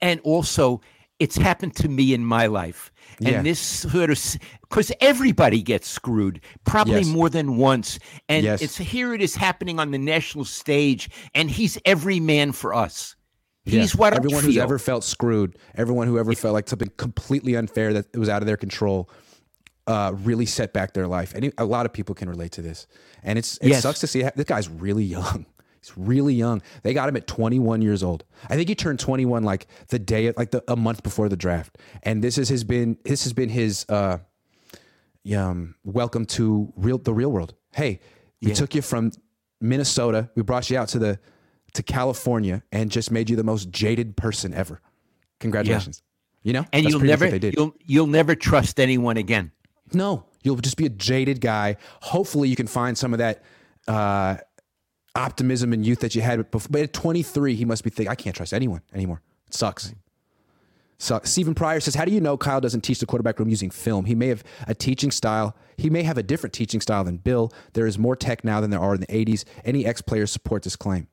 B: And also, it's happened to me in my life. And
A: Yeah.
B: this sort of, because everybody gets screwed, probably
A: Yes.
B: more than once. And
A: Yes.
B: it's here it is happening on the national stage, and he's every man for us.
A: Yeah.
B: He's what
A: everyone who's ever felt screwed, everyone who ever felt like something completely unfair that it was out of their control, uh, really set back their life. And a lot of people can relate to this. And it's it
B: Yes.
A: sucks to see this guy's really young. He's really young. They got him at 21 years old. I think he turned 21 like the day, like the, a month before the draft. And this is his been this has been his uh, um, welcome to real the real world. Hey, we
B: Yeah.
A: took you from Minnesota. We brought you out to the to California and just made you the most jaded person ever. Congratulations. You know,
B: and
A: That's
B: you'll never
A: they did.
B: you'll you'll never trust anyone again.
A: No, you'll just be a jaded guy. Hopefully, you can find some of that uh, optimism and youth that you had before. But at 23, he must be thinking, I can't trust anyone anymore. It sucks. So Stephen Pryor says, "How do you know Kyle doesn't teach the quarterback room using film? He may have a teaching style. He may have a different teaching style than Bill. There is more tech now than there are in the '80s. Any ex-players support this claim."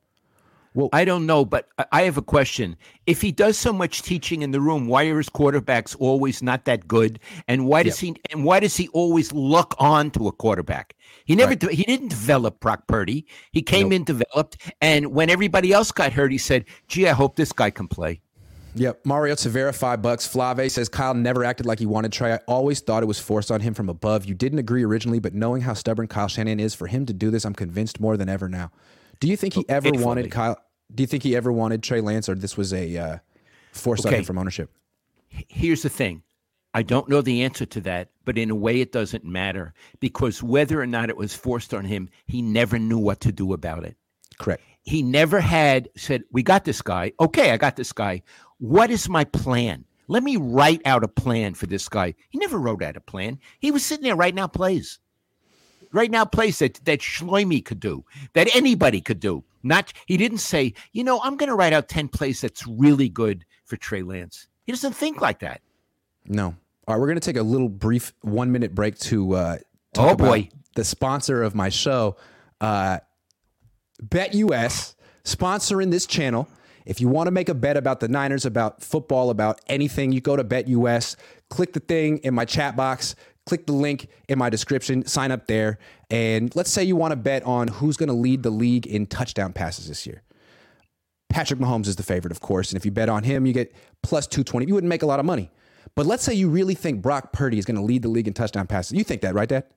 B: I don't know, but I- have a question. If he does so much teaching in the room, why are his quarterbacks always not that good? And why does he and why does he always look on to a quarterback? He never de- he didn't develop Brock Purdy. He came in developed, and when everybody else got hurt, he said, "Gee, I hope this guy can play."
A: Yep. Mario Severa, five bucks. Flave says Kyle never acted like he wanted Trey. I always thought it was forced on him from above. You didn't agree originally, but knowing how stubborn Kyle Shanahan is for him to do this, I'm convinced more than ever now. Do you think he ever wanted Kyle? Do you think he ever wanted Trey Lance, or this was a uh, force
B: Okay.
A: from ownership?
B: Here's the thing. I don't know the answer to that, but in a way it doesn't matter because whether or not it was forced on him, he never knew what to do about it.
A: Correct.
B: he never had said, We got this guy. Okay, I got this guy. What is my plan? Let me write out a plan for this guy. He never wrote out a plan. He was sitting there writing out plays. Writing now plays that, that Schleimy could do, that anybody could do. Not he didn't say, you know, I'm gonna write out 10 plays that's really good for Trey Lance. He doesn't think like that.
A: No. All right, we're going to take a little brief one minute break to uh, talk
B: Oh,
A: about the sponsor of my show, uh, BetUS, sponsoring this channel. If you want to make a bet about the Niners, about football, about anything, you go to BetUS, click the thing in my chat box, click the link in my description, sign up there. And let's say you want to bet on who's going to lead the league in touchdown passes this year. Patrick Mahomes is the favorite, of course. And if you bet on him, you get plus 220. You wouldn't make a lot of money. But let's say you really think Brock Purdy is going to lead the league in touchdown passes. You think that, right, Dad? Oh,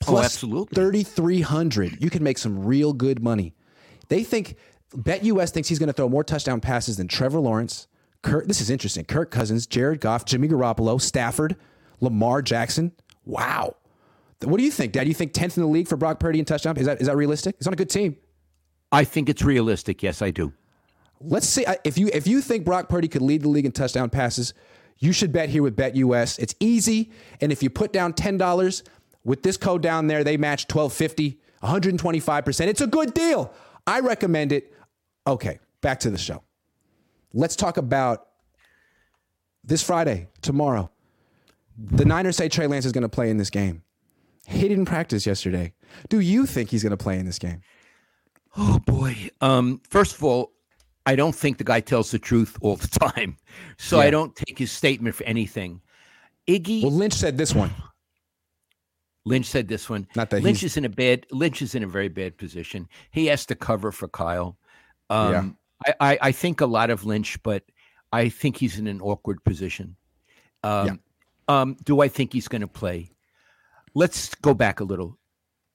A: plus
B: absolutely.
A: 3,300. You can make some real good money. They think, BetUS thinks he's going to throw more touchdown passes than Trevor Lawrence, Kirk. This is interesting. Kirk Cousins, Jared Goff, Jimmy Garoppolo, Stafford, Lamar Jackson. Wow. What do you think, Dad? You think 10th in the league for Brock Purdy in touchdown? Is that, is that realistic? He's on a good team.
B: I think it's realistic. Yes, I do.
A: Let's see if you if you think Brock Purdy could lead the league in touchdown passes, you should bet here with BetUS. It's easy, and if you put down ten dollars with this code down there, they match twelve fifty, one hundred and twenty five percent. It's a good deal. I recommend it. Okay, back to the show. Let's talk about this Friday, tomorrow. The Niners say Trey Lance is going to play in this game. He didn't practice yesterday. Do you think he's going to play in this game?
B: Oh boy. Um, first of all, I don't think the guy tells the truth all the time, so I don't take his statement for anything. Iggy
A: Well, Lynch said this one.
B: Lynch said this one.
A: Not that
B: Lynch
A: he's-
B: is in a bad. Lynch is in a very bad position. He has to cover for Kyle. Um, I, I, I think a lot of Lynch, but I think he's in an awkward position. Um, um, do I think he's going to play? Let's go back a little.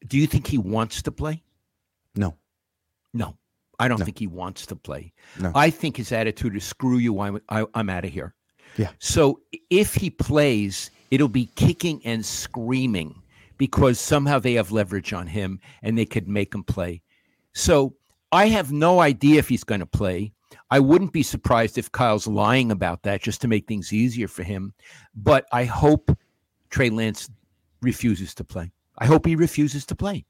B: Do you think he wants to play?
A: No.
B: No, I don't think he wants to play.
A: No.
B: I think his attitude is screw you. I'm I, I'm out of here.
A: Yeah.
B: So if he plays, it'll be kicking and screaming because somehow they have leverage on him and they could make him play. So I have no idea if he's going to play. I wouldn't be surprised if Kyle's lying about that just to make things easier for him. But I hope Trey Lance refuses to play. I hope he refuses to play.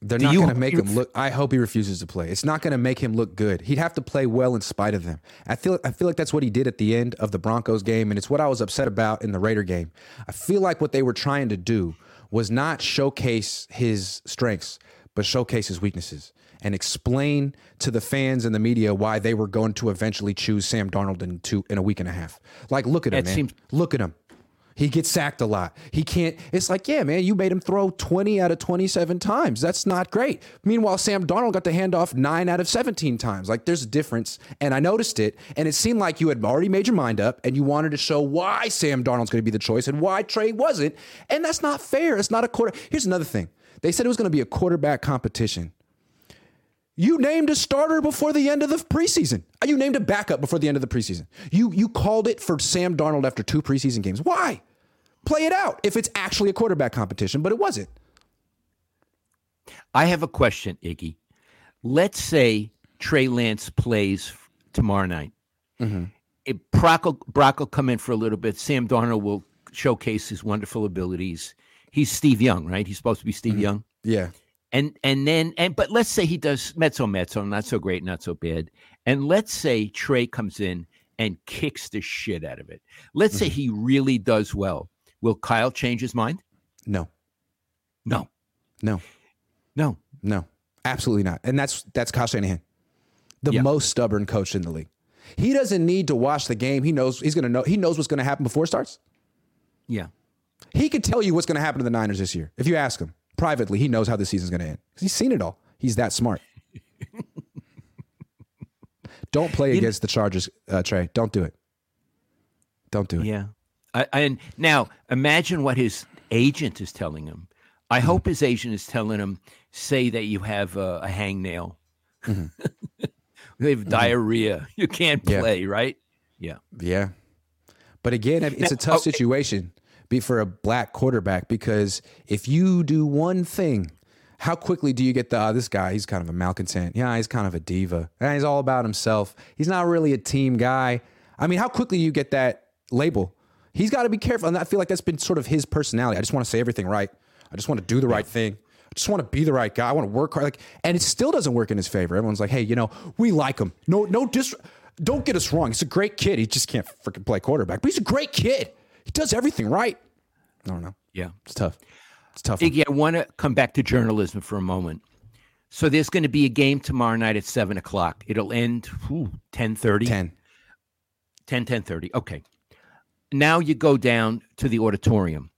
A: They're
B: Do
A: not going to make him look. I hope he refuses to play. It's not going to make him look good. He'd have to play well in spite of them. I feel. I feel like that's what he did at the end of the Broncos game, and it's what I was upset about in the Raider game. I feel like what they were trying to do was not showcase his strengths, but showcase his weaknesses and explain to the fans and the media why they were going to eventually choose Sam Darnold in two in a week and a half. Like, look at him,
B: That
A: man.
B: seems-
A: Look at him. He gets sacked a lot. He can't. It's like, yeah, man, you made him throw 20 out of 27 times. That's not great. Meanwhile, Sam Darnold got the handoff nine out of 17 times. Like, there's a difference. And I noticed it. And it seemed like you had already made your mind up and you wanted to show why Sam Darnold's going to be the choice and why Trey wasn't. And that's not fair. It's not a quarter. Here's another thing they said it was going to be a quarterback competition. You named a starter before the end of the preseason. Uh, You named a backup before the end of the preseason. You you called it for Sam Darnold after two preseason games. Why? Play it out if it's actually a quarterback competition, but it wasn't.
B: I have a question, Iggy. Let's say Trey Lance plays tomorrow night. If Brock will, Brock will come in for a little bit. Sam Darnold will showcase his wonderful abilities. He's Steve Young, right? He's supposed to be Steve Young.
A: Yeah.
B: And and then and but let's say he does mezzo mezzo, not so great, not so bad. And let's say Trey comes in and kicks the shit out of it. Let's say mm-hmm. he really does well. Will Kyle change his mind?
A: No,
B: No,
A: no,
B: no.
A: no, absolutely not. And that's that's Kyle Shanahan, the
B: Yeah.
A: most stubborn coach in the league. He doesn't need to watch the game. He knows he's going to know. He knows what's going to happen before it starts.
B: Yeah.
A: He could tell you what's going to happen to the Niners this year if you ask him privately. He knows how the season's going to end because he's seen it all. He's that smart. Don't play against the Chargers, uh, Trey. Don't do it. Don't do it.
B: Yeah. I, and now imagine what his agent is telling him. I
A: Mm-hmm.
B: hope his agent is telling him, say that you have a, a hangnail, you have diarrhea, you can't
A: Mm-hmm. Yeah.
B: play, right? Yeah.
A: Yeah. But again, it's a tough situation be for a black quarterback because if you do one thing, how quickly do you get the uh, this guy? He's kind of a malcontent. Yeah, he's kind of a diva. Yeah, he's all about himself. He's not really a team guy. I mean, how quickly do you get that label? He's got to be careful, and I feel like that's been sort of his personality. I just want to say everything right. I just want to do the right thing. I just want to be the right guy. I want to work hard. Like, and it still doesn't work in his favor. Everyone's like, "Hey, you know, we like him. No, no, dis- don't get us wrong. He's a great kid. He just can't freaking play quarterback, but he's a great kid. He does everything right." I don't know.
B: Yeah.
A: It's tough. It's tough.
B: Iggy, I want to come back to journalism for a moment. So there's going to be a game tomorrow night at 7 o'clock. It'll end whew, 10.30.
A: 10.
B: 10, 10.30. Okay. Now you go down to the auditorium,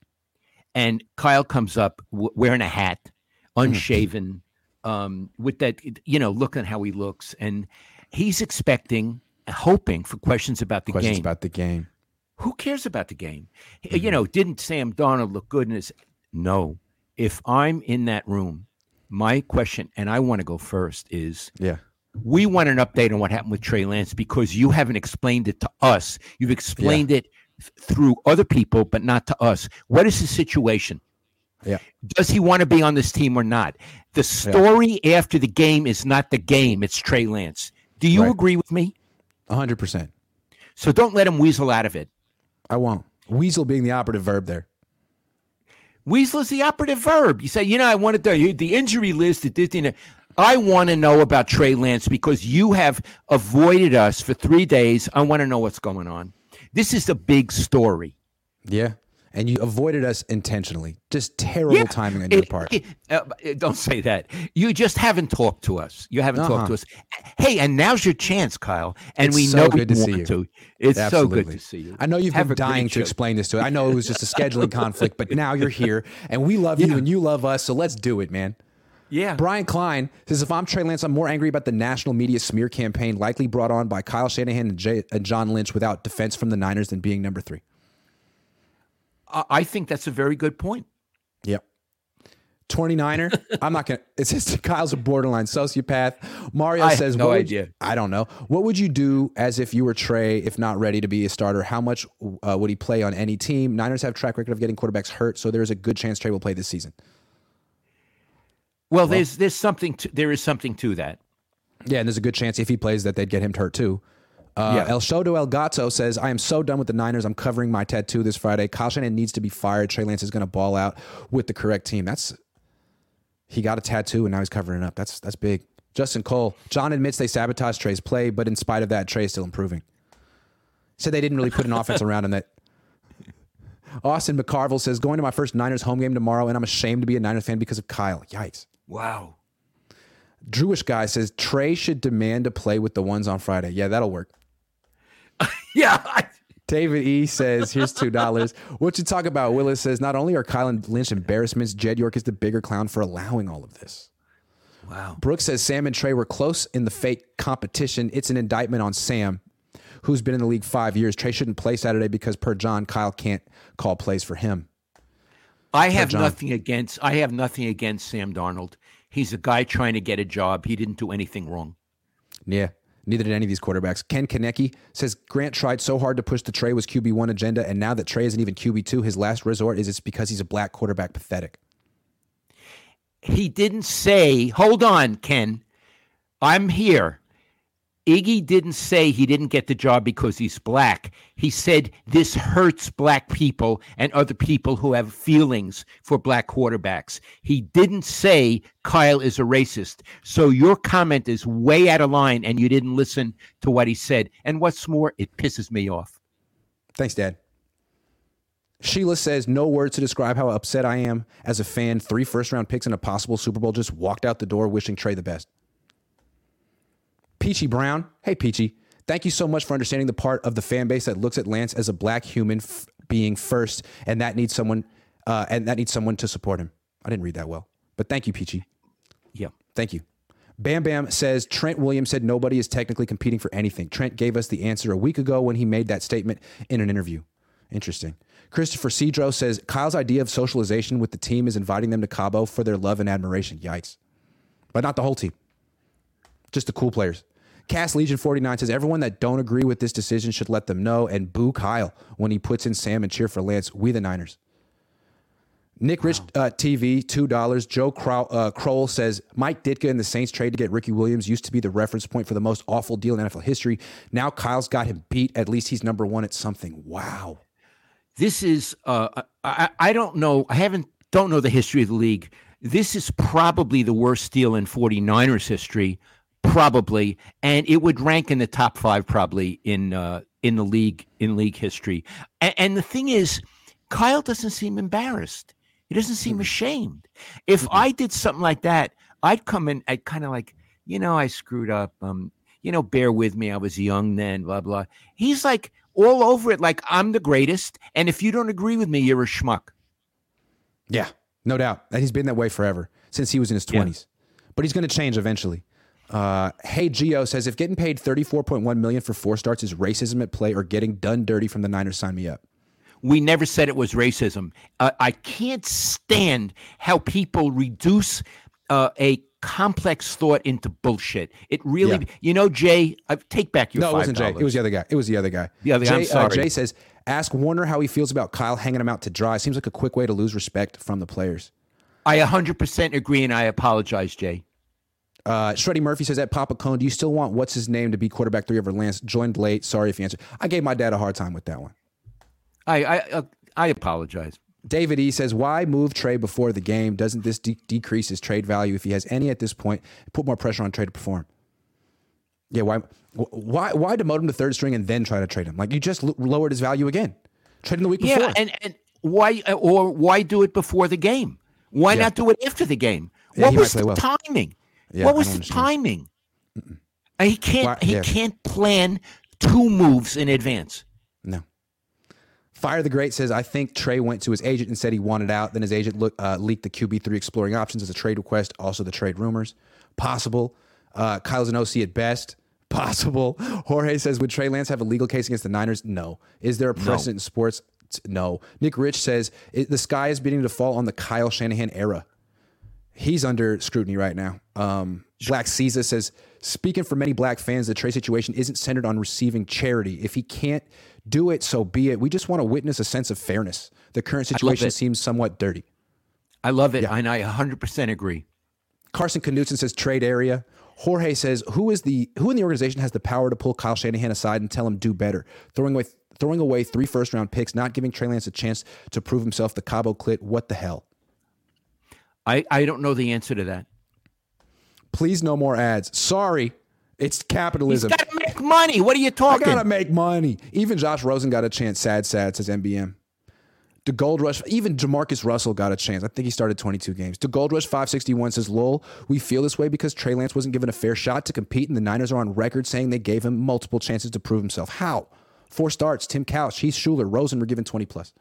B: and Kyle comes up w- wearing a hat, unshaven, um, with that, you know, looking how he looks. And he's expecting, hoping for questions about the
A: Questions
B: game.
A: about the game.
B: Who cares about the game? You know, didn't Sam Darnold look good in his? No. If I'm in that room, my question, and I want to go first, is
A: Yeah.
B: we want an update on what happened with Trey Lance because you haven't explained it to us. You've explained it th- through other people, but not to us. What is the situation?
A: Yeah.
B: Does he want to be on this team or not? The story after the game is not the game, it's Trey Lance. Do you
A: Right.
B: agree with me?
A: 100%.
B: So don't let him weasel out of it.
A: I won't. Weasel being the operative verb there.
B: Weasel is the operative verb. You say, you know, I wanted to, the injury list, the this. I want to know about Trey Lance because you have avoided us for three days. I want to know what's going on. This is the big story.
A: Yeah. And you avoided us intentionally. Just terrible timing on your part.
B: it- uh, don't say that. You just haven't talked to us. You haven't talked to
A: Uh-huh.
B: us. Hey, and now's your chance, Kyle. And
A: It's
B: we
A: so
B: know
A: good
B: you
A: to see you.
B: to. It's so good to see you.
A: I know you've
B: Have
A: been dying to explain this to it. I know it was just a scheduling conflict, but now you're here and we love you and you love us. So let's do it, man.
B: Yeah.
A: Brian Klein says, if I'm Trey Lance, I'm more angry about the national media smear campaign likely brought on by Kyle Shanahan and, Jay, and John Lynch without defense from the Niners than being number three.
B: I think that's a very good point.
A: Yep. 29er. I'm not going to. It says Kyle's a borderline sociopath. Mario
B: I have
A: says,
B: no idea.
A: you- I don't know. What would you do as if you were Trey, if not ready to be a starter? How much uh, would he play on any team? Niners have track record of getting quarterbacks hurt, so there's a good chance Trey will play this season.
B: Well, there's there's something to, there is something to that.
A: Yeah, and there's a good chance if he plays that they'd get him hurt too. Uh,
B: Yeah.
A: El Shodo El Gato says, I am so done with the Niners. I'm covering my tattoo this Friday. Kyle Shanahan needs to be fired. Trey Lance is going to ball out with the correct team. That's he got a tattoo and now he's covering it up. That's that's big. Justin Cole. John admits they sabotaged Trey's play, but in spite of that, Trey is still improving. Said they didn't really put an offense around him that. Austin McCarville says, going to my first Niners home game tomorrow, and I'm ashamed to be a Niners fan because of Kyle. Yikes.
B: Wow.
A: Drewish guy says Trey should demand to play with the ones on Friday. Yeah, that'll work.
B: Yeah. I,
A: David E says, here's two dollars. what you talk about? Willis says, not only are Kyle and Lynch embarrassments, Jed York is the bigger clown for allowing all of this.
B: wow.
A: Brooks says Sam and Trey were close in the fake competition. It's an indictment on Sam, who's been in the league five years. Trey shouldn't play Saturday because per John, Kyle can't call plays for him.
B: I have
A: John.
B: nothing against I have nothing against Sam Darnold. He's a guy trying to get a job. He didn't do anything wrong.
A: Yeah. Neither did any of these quarterbacks. Ken Kanecki says Grant tried so hard to push the Trey was QB one agenda, and now that Trey isn't even QB two, his last resort is it's because he's a black quarterback. Pathetic.
B: He didn't say, "Hold on, Ken. I'm here." Iggy didn't say he didn't get the job because he's black. He said this hurts black people and other people who have feelings for black quarterbacks. He didn't say Kyle is a racist. So your comment is way out of line and you didn't listen to what he said. And what's more, it pisses me off.
A: Thanks, Dad. Sheila says, no words to describe how upset I am as a fan. Three first round picks and a possible Super Bowl just walked out the door wishing Trey the best. Peachy Brown. Hey, Peachy. Thank you so much for understanding the part of the fan base that looks at Lance as a black human f- being first, and that needs someone, uh, and that needs someone to support him. I didn't read that well, but thank you, Peachy.
B: Yeah.
A: Thank you. Bam Bam says Trent Williams said nobody is technically competing for anything. Trent gave us the answer a week ago when he made that statement in an interview. Interesting. Christopher Cedro says Kyle's idea of socialization with the team is inviting them to Cabo for their love and admiration. Yikes. But not the whole team, just the cool players. Cass Legion 49 says everyone that don't agree with this decision should let them know and boo Kyle when he puts in Sam and cheer for Lance. We the Niners. Nick Rich uh, TV, $2. Joe Crow, uh, Kroll says Mike Ditka and the Saints trade to get Ricky Williams used to be the reference point for the most awful deal in NFL history. Now Kyle's got him beat. At least he's number one at something. Wow.
B: This is, uh, I, I don't know, I haven't, don't know the history of the league. This is probably the worst deal in 49ers history, probably. And it would rank in the top five probably in, uh, in the league, in league history. And, and the thing is, Kyle doesn't seem embarrassed. He doesn't seem ashamed. If I did something like that, I'd come in, I'd kind of like, you know, I screwed up. Um, you know, bear with me. I was young then, blah, blah. He's like all over it, like I'm the greatest. And if you don't agree with me, you're a schmuck.
A: Yeah, no doubt. And he's been that way forever since he was in his 20s. But he's going to change eventually. Uh, hey Geo says if getting paid 34.1 million for four starts is racism at play or getting done dirty from the Niners, sign me up.
B: We never said it was racism. Uh, I can't stand how people reduce uh, a complex thought into bullshit. It really,
A: Yeah.
B: you know, Jay. I take back your.
A: No, it wasn't Jay. It was the other guy. It was the other guy.
B: The other-
A: Jay,
B: I'm sorry.
A: Uh, Jay says, ask Warner how he feels about Kyle hanging him out to dry. Seems like a quick way to lose respect from the players.
B: I 100% agree, and I apologize, Jay.
A: Uh, Shreddy Murphy says, at Papa Cohn, do you still want what's his name to be quarterback three over Lance? Joined late. Sorry if you answered. I gave my dad a hard time with that one.
B: I I uh, I apologize.
A: David E says, why move Trey before the game? Doesn't this de- decrease his trade value if he has any at this point? Put more pressure on Trey to perform. Yeah, why, why, why demote him to third string and then try to trade him? Like you just l- lowered his value again. Trade him the week before.
B: Yeah, and and why or why do it before the game? Why
A: Yeah.
B: not do it after the game?
A: Yeah,
B: what was the
A: well.
B: timing?
A: Yeah,
B: what was the
A: understand.
B: timing? Uh, He can't
A: Why-
B: he
A: yeah.
B: can't plan two moves in advance.
A: No. Fire the Great says, I think Trey went to his agent and said he wanted out. Then his agent look, uh, leaked the QB3 exploring options as a trade request, also the trade rumors. Possible. Uh, Kyle's an OC at best. Possible. Jorge says, Would Trey Lance have a legal case against the Niners? No. Is there a precedent in sports? No. Nick Rich says, The sky is beginning to fall on the Kyle Shanahan era. He's under scrutiny right now. Um, Black Caesar says, speaking for many black fans, the Trey situation isn't centered on receiving charity. If he can't do it, so be it. We just want to witness a sense of fairness. The current situation seems somewhat dirty.
B: I love it, and I 100% agree.
A: Carson Knudsen says trade area. Jorge says who is the who in the organization has the power to pull Kyle Shanahan aside and tell him do better? Throwing away throwing away three first round picks, not giving Trey Lance a chance to prove himself. The Cabo clit. What the hell?
B: I, I don't know the answer to that.
A: Please no more ads. Sorry, it's
B: He's
A: capitalism.
B: got to make money. What are you talking?
A: I gotta make money. Even Josh Rosen got a chance. Sad, sad says NBM. The Gold Rush, even Jamarcus Russell got a chance. I think he started 22 games. The Gold Rush 561 says, "Lol, we feel this way because Trey Lance wasn't given a fair shot to compete, and the Niners are on record saying they gave him multiple chances to prove himself. How? Four starts. Tim Couch, Heath Shuler, Rosen were given 20 plus.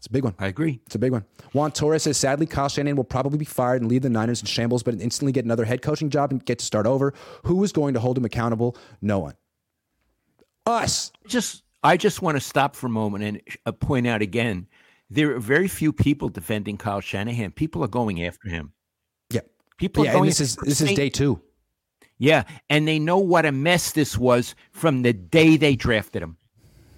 A: It's a big one.
B: I agree.
A: It's a big one. Juan Torres says, sadly, Kyle Shanahan will probably be fired and leave the Niners in shambles, but instantly get another head coaching job and get to start over. Who is going to hold him accountable? No one. Us.
B: Just I just want to stop for a moment and uh, point out again there are very few people defending Kyle Shanahan. People are going after him.
A: Yeah.
B: People
A: yeah,
B: are
A: and
B: going.
A: this is this is day two.
B: Yeah, and they know what a mess this was from the day they drafted him.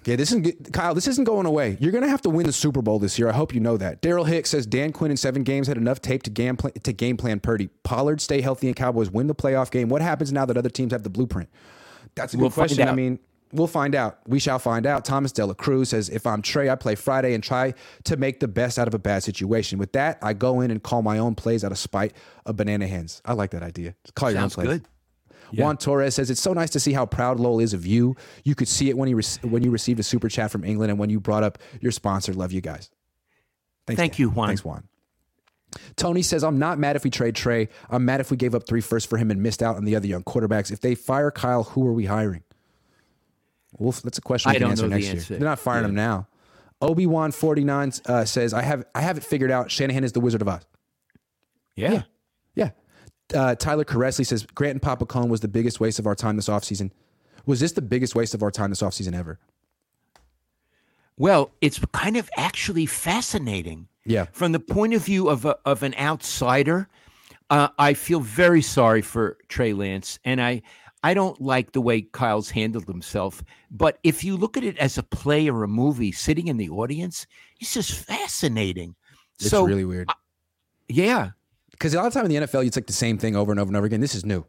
A: Yeah, this isn't Kyle. This isn't going away. You're going to have to win the Super Bowl this year. I hope you know that. Daryl Hicks says Dan Quinn in seven games had enough tape to game plan, to game plan Purdy. Pollard stay healthy and Cowboys win the playoff game. What happens now that other teams have the blueprint? That's a
B: We'll
A: good question. I mean, we'll find out. We shall find out. Thomas Dela Cruz says, if I'm Trey, I play Friday and try to make the best out of a bad situation. With that, I go in and call my own plays out of spite of banana hands. I like that idea. Call your own plays.
B: good.
A: Juan Torres says it's so nice to see how proud Lowell is of you. You could see it when he rec- when you received a super chat from England and when you brought up your sponsor. Love you guys. Thanks,
B: Thank you, Juan.
A: Thanks, Juan. Tony says, I'm not mad if we trade Trey. I'm mad if we gave up three firsts for him and missed out on the other young quarterbacks. If they fire Kyle, who are we hiring? Well, that's a question we
B: I
A: can
B: don't
A: answer
B: know the
A: next year.
B: answer.
A: They're not firing him now. Obi Wan 49 uh, says, I have I have it figured out. Shanahan is the Wizard of Oz.
B: Yeah.
A: Yeah. Uh, Tyler Caressley says, Grant and Papa Cohn was the biggest waste of our time this offseason. Was this the biggest waste of our time this offseason ever?
B: Well, it's kind of actually fascinating.
A: Yeah.
B: From the point of view of a, of an outsider, uh, I feel very sorry for Trey Lance, and I I don't like the way Kyle's handled himself. But if you look at it as a play or a movie, sitting in the audience, it's just fascinating.
A: It's
B: so
A: really weird.
B: yeah,
A: Because a lot of time in the NFL, it's like the same thing over and over and over again. This is new.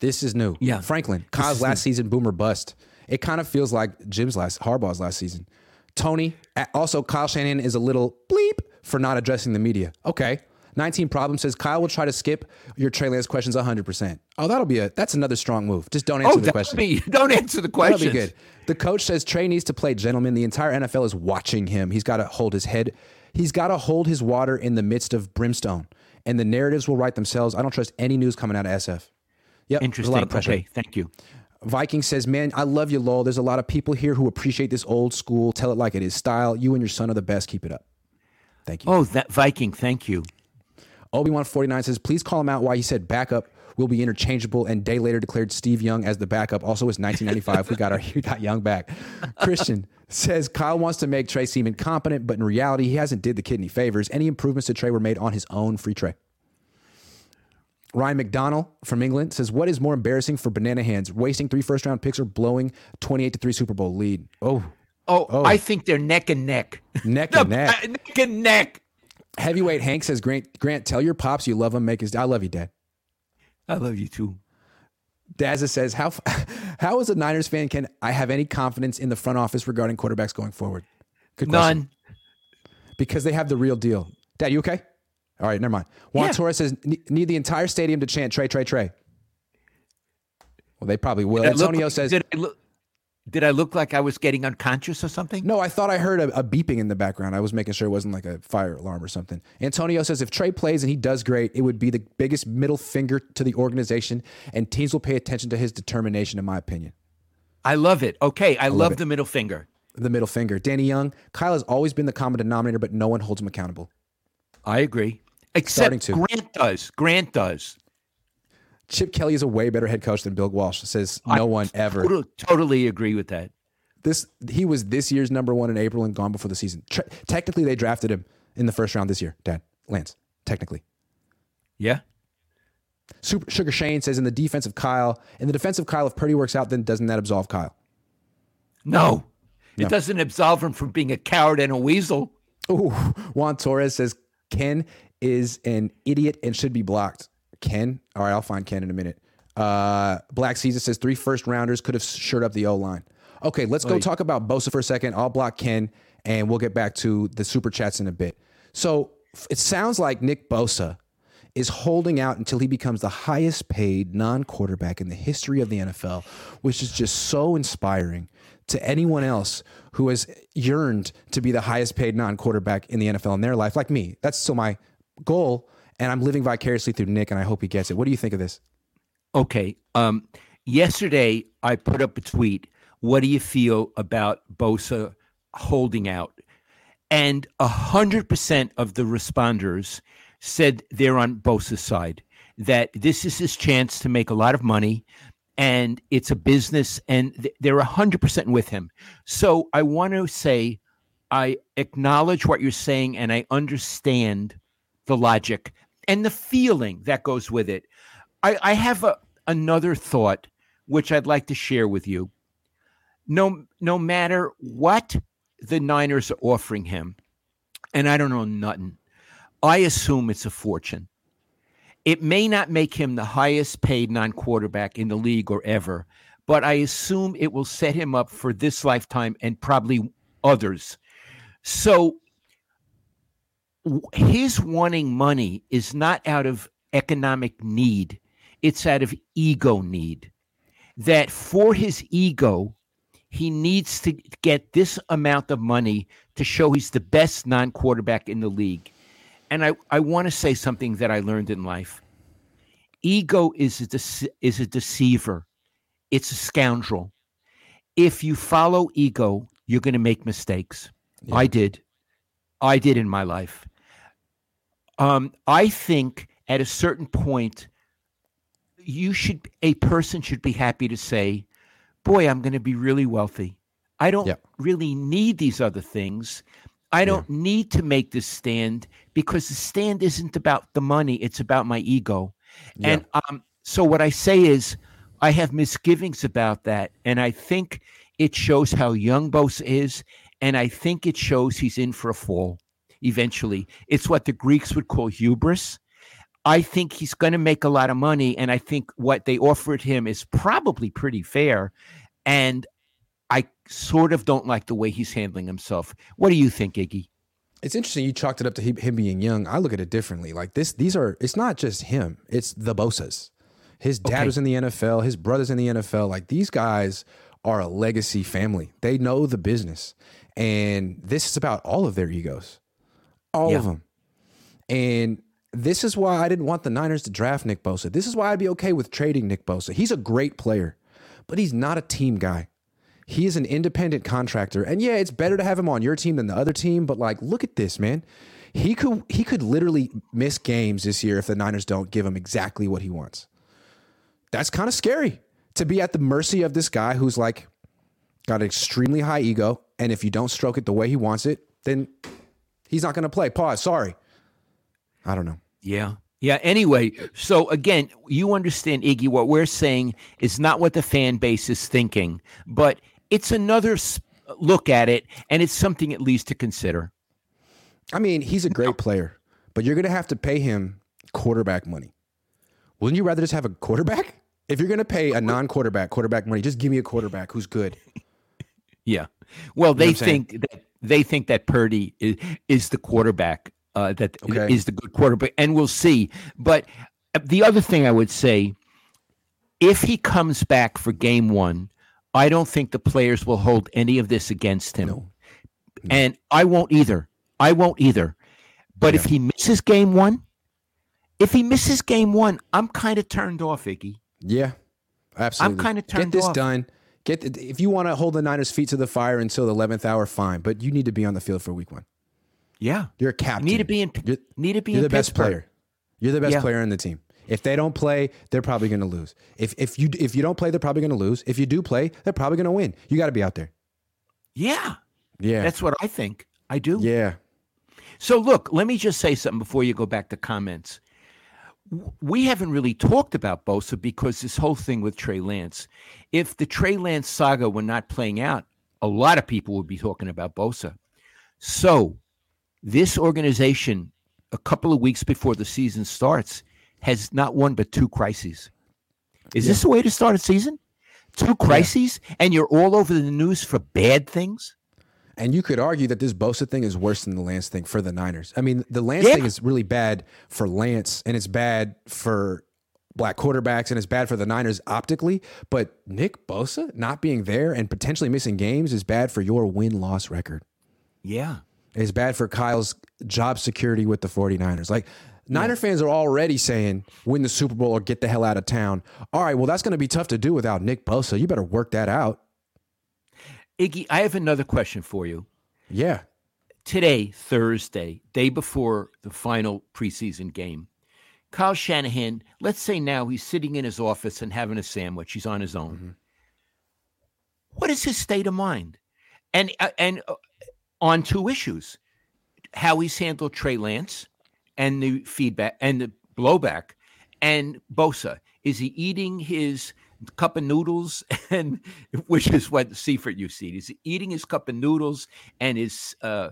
A: This is new.
B: Yeah.
A: Franklin, Kyle's last season, boomer bust. It kind of feels like Jim's last, Harbaugh's last season. Tony, also Kyle Shanahan is a little bleep for not addressing the media. Okay. 19 problem says Kyle will try to skip your Trey Lance questions 100%. Oh, that'll be a, that's another strong move. Just don't answer
B: oh,
A: the question.
B: be- don't answer the question.
A: That'll be good. The coach says Trey needs to play gentleman. The entire NFL is watching him. He's got to hold his head. He's got to hold his water in the midst of brimstone. And the narratives will write themselves. I don't trust any news coming out of SF. Yep.
B: Interesting.
A: a lot of pressure.
B: Okay, thank you.
A: Viking says, Man, I love you, Lowell. There's a lot of people here who appreciate this old school, tell it like it is style. You and your son are the best. Keep it up. Thank you.
B: Oh, that Viking, thank you.
A: Obi Wan 49 says, please call him out why he said backup will be interchangeable and day later declared Steve Young as the backup. Also, it's 1995. we got our we got Young back. Christian says Kyle wants to make Trey seem incompetent, but in reality, he hasn't did the kid any favors. Any improvements to Trey were made on his own free Trey. Ryan McDonald from England says, What is more embarrassing for banana hands, wasting three first round picks or blowing 28 to 3 Super Bowl lead? Oh,
B: Oh, oh, I think they're neck and neck.
A: neck and neck.
B: Neck and neck.
A: Heavyweight Hank says, Grant, Grant, tell your pops you love him. Make his, I love you, Dad.
B: I love you too.
A: Daza says, "How how as a Niners fan can I have any confidence in the front office regarding quarterbacks going forward?" Good question.
B: None.
A: Because they have the real deal. Dad, you okay? All right, never mind. Juan
B: Yeah.
A: Torres says, "Need the entire stadium to chant Trey, Trey, Trey." Well, they probably will.
B: Did I look-
A: Antonio says,
B: did look, did I look like I was getting unconscious or something?
A: "No, I thought I heard a, a beeping in the background. I was making sure it wasn't like a fire alarm or something." Antonio says, "If Trey plays and he does great, it would be the biggest middle finger to the organization, and teams will pay attention to his determination." In my opinion.
B: I love it. Okay, I, love
A: it.
B: the middle finger.
A: the middle finger. Danny Young, Kyle has always been the common denominator, but no one holds him accountable.
B: I agree. Except. Grant does. Grant does.
A: Chip Kelly is a way better head coach than Bill Walsh. Says no one ever.
B: Total- totally agree with that.
A: This he was this year's number one in April and gone before the season. Tre- technically, they drafted him in the first round this year. Dad, Lance, technically.
B: Yeah.
A: Super, Sugar Shane says in the defense of Kyle, in the defense of Kyle, if Purdy works out, then doesn't that absolve Kyle?
B: No. It doesn't absolve him from being a coward and a weasel.
A: Ooh, Juan Torres says Ken is an idiot and should be blocked. Ken? All right, I'll find Ken in a minute. Uh, Black Caesar says three first rounders could have shored up the O line. Okay, let's go talk about Bosa for a second. I'll block Ken and we'll get back to the super chats in a bit. So it sounds like Nick Bosa is holding out until he becomes the highest paid non quarterback in the history of the NFL, which is just so inspiring to anyone else who has yearned to be the highest paid non quarterback in the NFL in their life, like me. That's still my goal. And I'm living vicariously through Nick, and I hope he gets it. What do you think of this?
B: Okay. Um, yesterday, I put up a tweet. What do you feel about Bosa holding out? And 100% of the responders said they're on Bosa's side, that this is his chance to make a lot of money and it's a business and th- they're 100% with him. So I want to say, I acknowledge what you're saying and I understand the logic and the feeling that goes with it. I, I have a, another thought which I'd like to share with you. No, no matter what the Niners are offering him, and I don't know nothing, I assume it's a fortune. It may not make him the highest paid non quarterback in the league or ever, but I assume it will set him up for this lifetime and probably others. So his wanting money is not out of economic need, it's out of ego need. That for his ego, he needs to get this amount of money to show he's the best non quarterback in the league. And I, I want to say something that I learned in life ego is a, dece- is a deceiver, it's a scoundrel. If you follow ego, you're going to make mistakes. Yeah. I did. I did in my life. Um, I think at a certain point, you should a person should be happy to say, "Boy, I'm going to be really wealthy. I don't really need these other things. I don't yeah. need to make this stand because the stand isn't about the money; it's about my ego." Yeah. And um, so what I say is, I have misgivings about that, and I think it shows how young Bosa is, and I think it shows he's in for a fall eventually. It's what the Greeks would call hubris. I think he's going to make a lot of money, and I think what they offered him is probably pretty fair. And I sort of don't like the way he's handling himself. What do you think, Iggy?
A: It's interesting you chalked it up to him being young. I look at it differently. Like this, these are. It's not just him. It's the Bosas. His dad okay. was in the NFL. His brothers in the NFL. Like these guys are a legacy family. They know the business, and this is about all of their egos all yeah. of them. And this is why I didn't want the Niners to draft Nick Bosa. This is why I'd be okay with trading Nick Bosa. He's a great player, but he's not a team guy. He is an independent contractor. And yeah, it's better to have him on your team than the other team, but like look at this, man. He could he could literally miss games this year if the Niners don't give him exactly what he wants. That's kind of scary to be at the mercy of this guy who's like got an extremely high ego and if you don't stroke it the way he wants it, then He's not going to play. Pause. Sorry. I don't know.
B: Yeah. Yeah. Anyway, so again, you understand, Iggy, what we're saying is not what the fan base is thinking, but it's another look at it, and it's something at least to consider.
A: I mean, he's a great no. player, but you're going to have to pay him quarterback money. Wouldn't you rather just have a quarterback? If you're going to pay a non quarterback quarterback money, just give me a quarterback who's good.
B: Yeah. Well, they think that they think that Purdy is, is the quarterback uh, that okay. is the good quarterback, and we'll see. But uh, the other thing I would say, if he comes back for Game One, I don't think the players will hold any of this against him, no. No. and I won't either. I won't either. But yeah. if he misses Game One, if he misses Game One, I'm kind of turned off, Iggy.
A: Yeah, absolutely.
B: I'm kind of turned. off.
A: Get this
B: off.
A: done. Get the, if you want to hold the Niners' feet to the fire until the eleventh hour, fine. But you need to be on the field for week one.
B: Yeah,
A: you're a captain.
B: You need to be in. You're, need to be.
A: You're the
B: Pittsburgh.
A: best player. You're the best yeah. player in the team. If they don't play, they're probably going to lose. If if you if you don't play, they're probably going to lose. If you do play, they're probably going to win. You got to be out there.
B: Yeah,
A: yeah.
B: That's what I think. I do.
A: Yeah.
B: So look, let me just say something before you go back to comments we haven't really talked about Bosa because this whole thing with Trey Lance. If the Trey Lance saga were not playing out, a lot of people would be talking about Bosa. So, this organization, a couple of weeks before the season starts, has not one but two crises. Is yeah. this the way to start a season? Two crises, yeah. and you're all over the news for bad things?
A: And you could argue that this Bosa thing is worse than the Lance thing for the Niners. I mean, the Lance yeah. thing is really bad for Lance and it's bad for black quarterbacks and it's bad for the Niners optically. But Nick Bosa not being there and potentially missing games is bad for your win loss record.
B: Yeah.
A: It's bad for Kyle's job security with the 49ers. Like, Niner yeah. fans are already saying win the Super Bowl or get the hell out of town. All right, well, that's going to be tough to do without Nick Bosa. You better work that out.
B: Iggy, I have another question for you.
A: Yeah.
B: Today, Thursday, day before the final preseason game, Kyle Shanahan, let's say now he's sitting in his office and having a sandwich. He's on his own. Mm-hmm. What is his state of mind? And uh, and uh, on two issues, how he's handled Trey Lance and the feedback and the blowback, and Bosa. Is he eating his cup of noodles and which is what Seifert you see. He's eating his cup of noodles and his uh,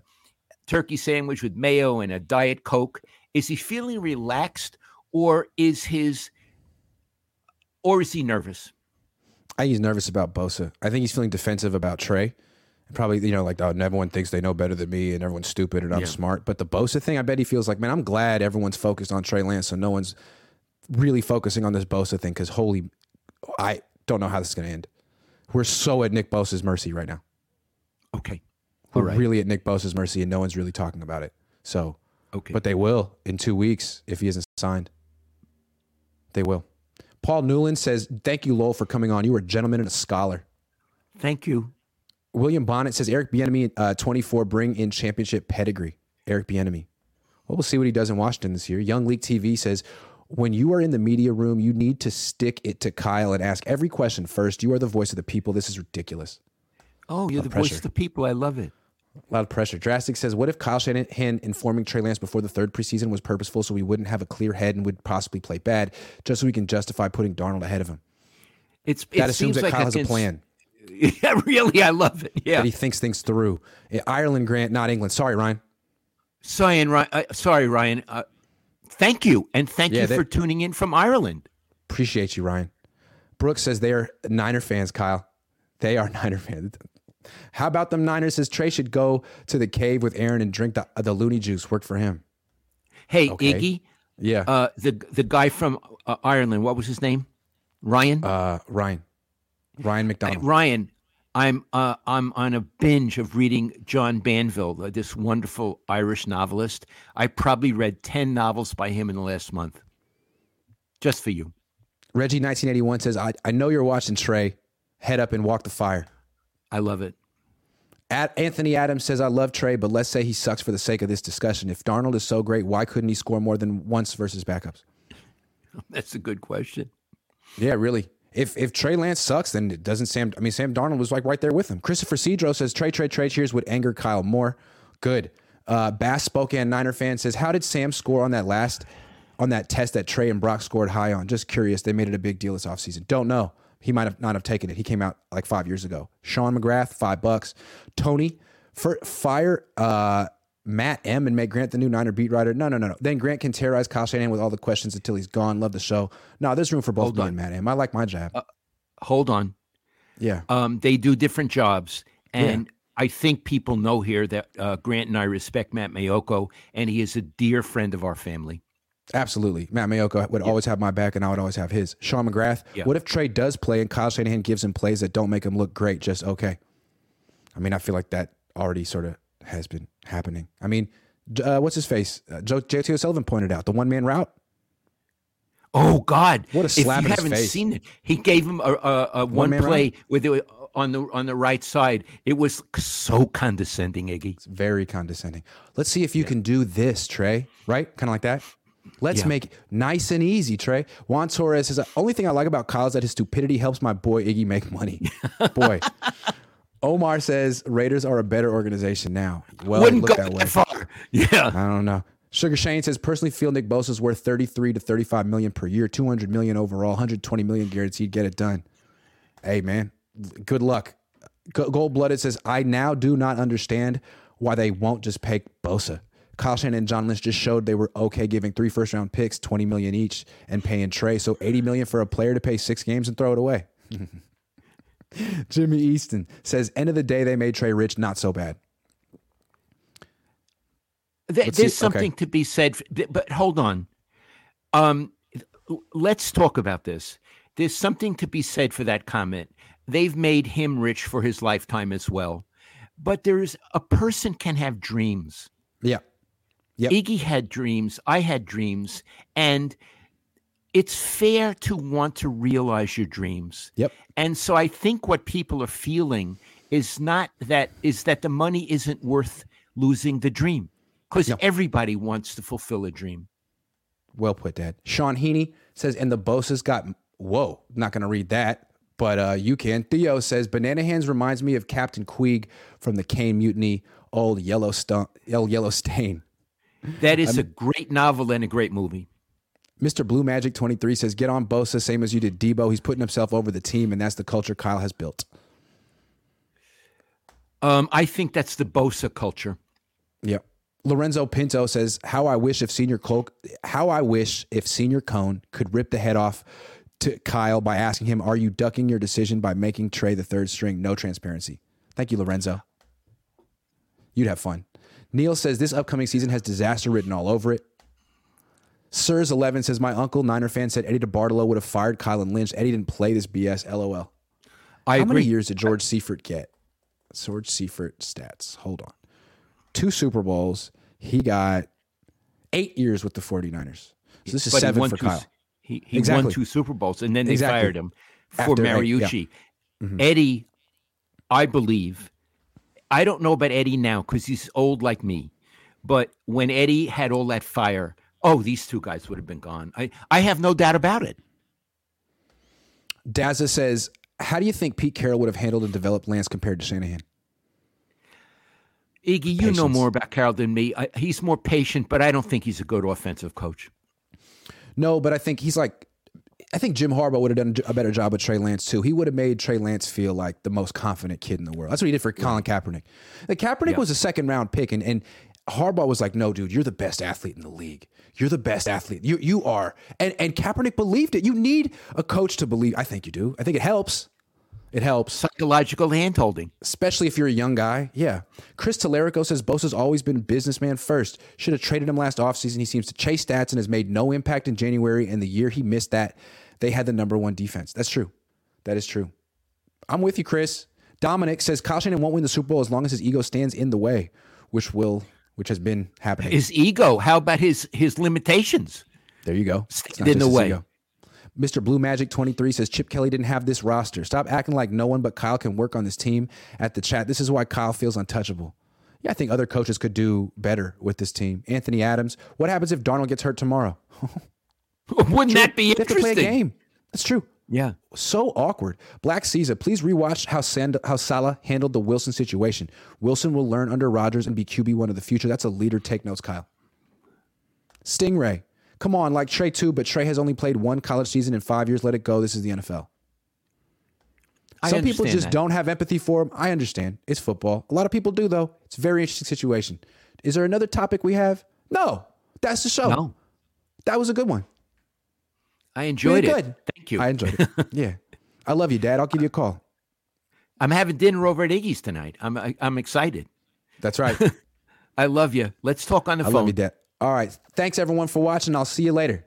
B: turkey sandwich with mayo and a diet coke. Is he feeling relaxed or is his or is he nervous?
A: I think he's nervous about Bosa. I think he's feeling defensive about Trey. Probably, you know, like, oh, everyone thinks they know better than me and everyone's stupid and I'm
B: Yeah.
A: smart. But the Bosa thing, I bet he feels like, man, I'm glad everyone's focused on Trey Lance. So no one's really focusing on this Bosa thing because holy, I don't know how this is going to end. We're so at Nick Bosa's mercy right now.
B: Okay.
A: We're
B: right.
A: really at Nick Bosa's mercy and no one's really talking about it. So,
B: Okay.
A: but they will in two weeks if he isn't signed. They will. Paul Newland says, Thank you, Lowell, for coming on. You are a gentleman and a scholar.
B: Thank you.
A: William Bonnet says, Eric Bieniemy, uh, 24, bring in championship pedigree. Eric Bieniemy. Well, we'll see what he does in Washington this year. Young League TV says, when you are in the media room, you need to stick it to Kyle and ask every question first. You are the voice of the people. This is ridiculous.
B: Oh, you're the voice of the people. I love it.
A: A lot of pressure. Drastic says, what if Kyle Shanahan informing Trey Lance before the third preseason was purposeful so we wouldn't have a clear head and would possibly play bad just so we can justify putting Darnold ahead of him?
B: It's it
A: That assumes
B: seems
A: that
B: like
A: Kyle has a plan,
B: Yeah, really, I love it. Yeah.
A: that he thinks things through. Ireland, Grant, not England. Sorry, Ryan.
B: Sorry, Ryan, uh, sorry, Ryan. Uh, thank you, and thank
A: Yeah,
B: you
A: they-
B: for tuning in from Ireland.
A: Appreciate you, Ryan. Brooks says they are Niner fans, Kyle. They are Niner fans. How about them Niners? Says Trey should go to the cave with Aaron and drink the, the loony juice. Worked for him.
B: Hey,
A: Okay.
B: Iggy,
A: Yeah.
B: uh, the the guy from uh, Ireland. What was his name? Ryan.
A: Uh, Ryan. Ryan McDonald.
B: Ryan. I'm uh, I'm on a binge of reading John Banville, uh, this wonderful Irish novelist. I probably read ten novels by him in the last month, just for you.
A: Reggie 1981 says, I, I know you're watching Trey. Head up and walk the fire.
B: I love it.
A: At Anthony Adams says, I love Trey, but let's say he sucks for the sake of this discussion. If Darnold is so great, why couldn't he score more than once versus backups?
B: That's a good question.
A: Yeah, really. If if Trey Lance sucks, then it doesn't Sam. I mean, Sam Darnold was like right there with him. Christopher Cedro says Trey, Trey, Trey cheers would anger Kyle more. Good. Uh, Bass Spokane Niner fan says, how did Sam score on that last on that test that Trey and Brock scored high on? Just curious. They made it a big deal this offseason. Don't know. He might have not have taken it. He came out like five years ago. Sean McGrath, five bucks. Tony, for fire uh, Matt M and make Grant the new Niner beat writer. No, no, no, no. Then Grant can terrorize Kyle Shanahan with all the questions until he's gone. Love the show. No, there's room for both me and Matt M. I like my job.
B: Hold on.
A: yeah.
B: Um, they do different jobs, and I think people know here that uh, Grant and I respect Matt Maiocco, and he is a dear friend of our family.
A: Absolutely. Matt Maiocco would always have my back and I would always have his. Sean McGrath,
B: Yeah.
A: what if Trey does play and Kyle Shanahan gives him plays that don't make him look great, just okay? I mean, I feel like that already sort of has been happening. I mean, uh, what's his face? Uh, J.T. O'Sullivan pointed out the one man route.
B: Oh God!
A: What a slap! If you
B: haven't
A: face.
B: seen it, he gave him a, a, a one
A: One-man
B: play with it on the on the right side. It was so condescending, Iggy.
A: It's very condescending. Let's see if you can do this, Trey. Right? Kind of like that. Let's
B: Yeah.
A: make it nice and easy, Trey. Juan Torres says, the only thing I like about Kyle is that his stupidity helps my boy Iggy make money. boy. Omar says Raiders are a better organization now. Well,
B: Wouldn't
A: look
B: go
A: that way.
B: that far. Yeah.
A: I don't know. Sugar Shane says personally feel Nick Bosa is worth 33 to 35 million per year, 200 million overall, 120 million guaranteed. Get it done. Hey man, good luck. Gold blooded says I now do not understand why they won't just pay Bosa. Kyle Shanahan and John Lynch just showed they were okay giving three first round picks, 20 million each, and paying Trey. So 80 million for a player to pay six games and throw it away. Jimmy Easton says end of the day they made Trey rich, not so bad. See-
B: there's something to be said, for, but hold on. Um, let's talk about this. There's something to be said for that comment. They've made him rich for his lifetime as well, but there's a person can have dreams.
A: Yeah. Yep.
B: Iggy had dreams. I had dreams, and it's fair to want to realize your dreams.
A: Yep.
B: And so I think what people are feeling is not that is that the money isn't worth losing the dream because everybody wants to fulfill a dream.
A: Well put, Dad. Sean Heaney says, and the Bosa's got, whoa, not going to read that, but uh, you can. Theo says, Banana Hands reminds me of Captain Queeg from the Caine Mutiny, old Yellowstone, Yellow Stain.
B: That is a great novel and a great movie.
A: Mr. Blue Magic 23 says, get on Bosa, same as you did Deebo. He's putting himself over the team, and that's the culture Kyle has built.
B: Um, I think that's the Bosa culture.
A: Yep. Lorenzo Pinto says, "How I wish if Senior Cole, how I wish if Senior Cone could rip the head off to Kyle by asking him, Are you ducking your decision by making Trey the third string? No transparency. Thank you, Lorenzo. You'd have fun. Neil says this upcoming season has disaster written all over it. Sirs eleven says my uncle Niner fan said Eddie DeBartolo would have fired Kylan Lynch. Eddie didn't play this BS. LOL.
B: I
A: How
B: agree.
A: many years did George Seifert get? George Seifert stats. Hold on. Two Super Bowls. He got eight years with the 49ers. So this is
B: But
A: seven for
B: two-
A: Kyle.
B: He, he
A: Exactly.
B: won two Super Bowls, and then they
A: Exactly.
B: fired him for
A: After Ed- yeah.
B: Mariucci. Mm-hmm. Eddie, I believe, I don't know about Eddie now because he's old like me, but when Eddie had all that fire, oh, these two guys would have been gone. I, I have no doubt about it.
A: Dazza says, How do you think Pete Carroll would have handled and developed Lance compared to Shanahan?
B: Iggy, you know more about Carroll than me. I, he's more patient, but I don't think he's a good offensive coach.
A: No, but I think he's like, I think Jim Harbaugh would have done a better job with Trey Lance too. He would have made Trey Lance feel like the most confident kid in the world. That's what he did for Colin Kaepernick. Like Kaepernick was a second round pick, and, and Harbaugh was like, "No, dude, you're the best athlete in the league. You're the best athlete. You you are." And and Kaepernick believed it. You need a coach to believe. I think you do. I think it helps. It helps
B: Psychological handholding.
A: especially if you're a young guy. Yeah. Chris Telerico says Bosa's always been businessman first. Should have traded him last offseason. He seems to chase stats and has made no impact in January. And the year he missed that, they had the number one defense. That's true. That is true. I'm with you, Chris. Dominic says Kyle Shanahan won't win the Super Bowl as long as his ego stands in the way, which will, which has been happening.
B: His ego. How about his his limitations?
A: There you go.
B: Stand in the way.
A: ego. Mr. Blue Magic 23 says Chip Kelly didn't have this roster. Stop acting like no one but Kyle can work on this team at the chat. This is why Kyle feels untouchable. Yeah, I think other coaches could do better with this team. Anthony Adams, what happens if Darnold gets hurt tomorrow?
B: Wouldn't that be
A: They have to play a game. That's true.
B: Yeah.
A: So awkward. Black Caesar, please rewatch how Sand- how Saleh handled the Wilson situation. Wilson will learn under Rodgers and be QB one of the future. That's a leader. Take notes, Kyle. Stingray, come on, like Trey too, but Trey has only played one college season in five years. Let it go. This is the NFL.
B: I
A: Some people just
B: that.
A: don't have empathy for him. I understand. It's football. A lot of people do, though. It's a very interesting situation. Is there another topic we have? No. That's the show.
B: No.
A: That was a good one.
B: I enjoyed it.
A: good.
B: Thank you.
A: I enjoyed it. yeah. I love you, Dad. I'll give you a call.
B: I'm having dinner over at Iggy's tonight. I'm I, I'm excited.
A: That's right.
B: I love you. Let's talk on the
A: I
B: phone.
A: love you, Dad. All right. Thanks, everyone, for watching. I'll see you later.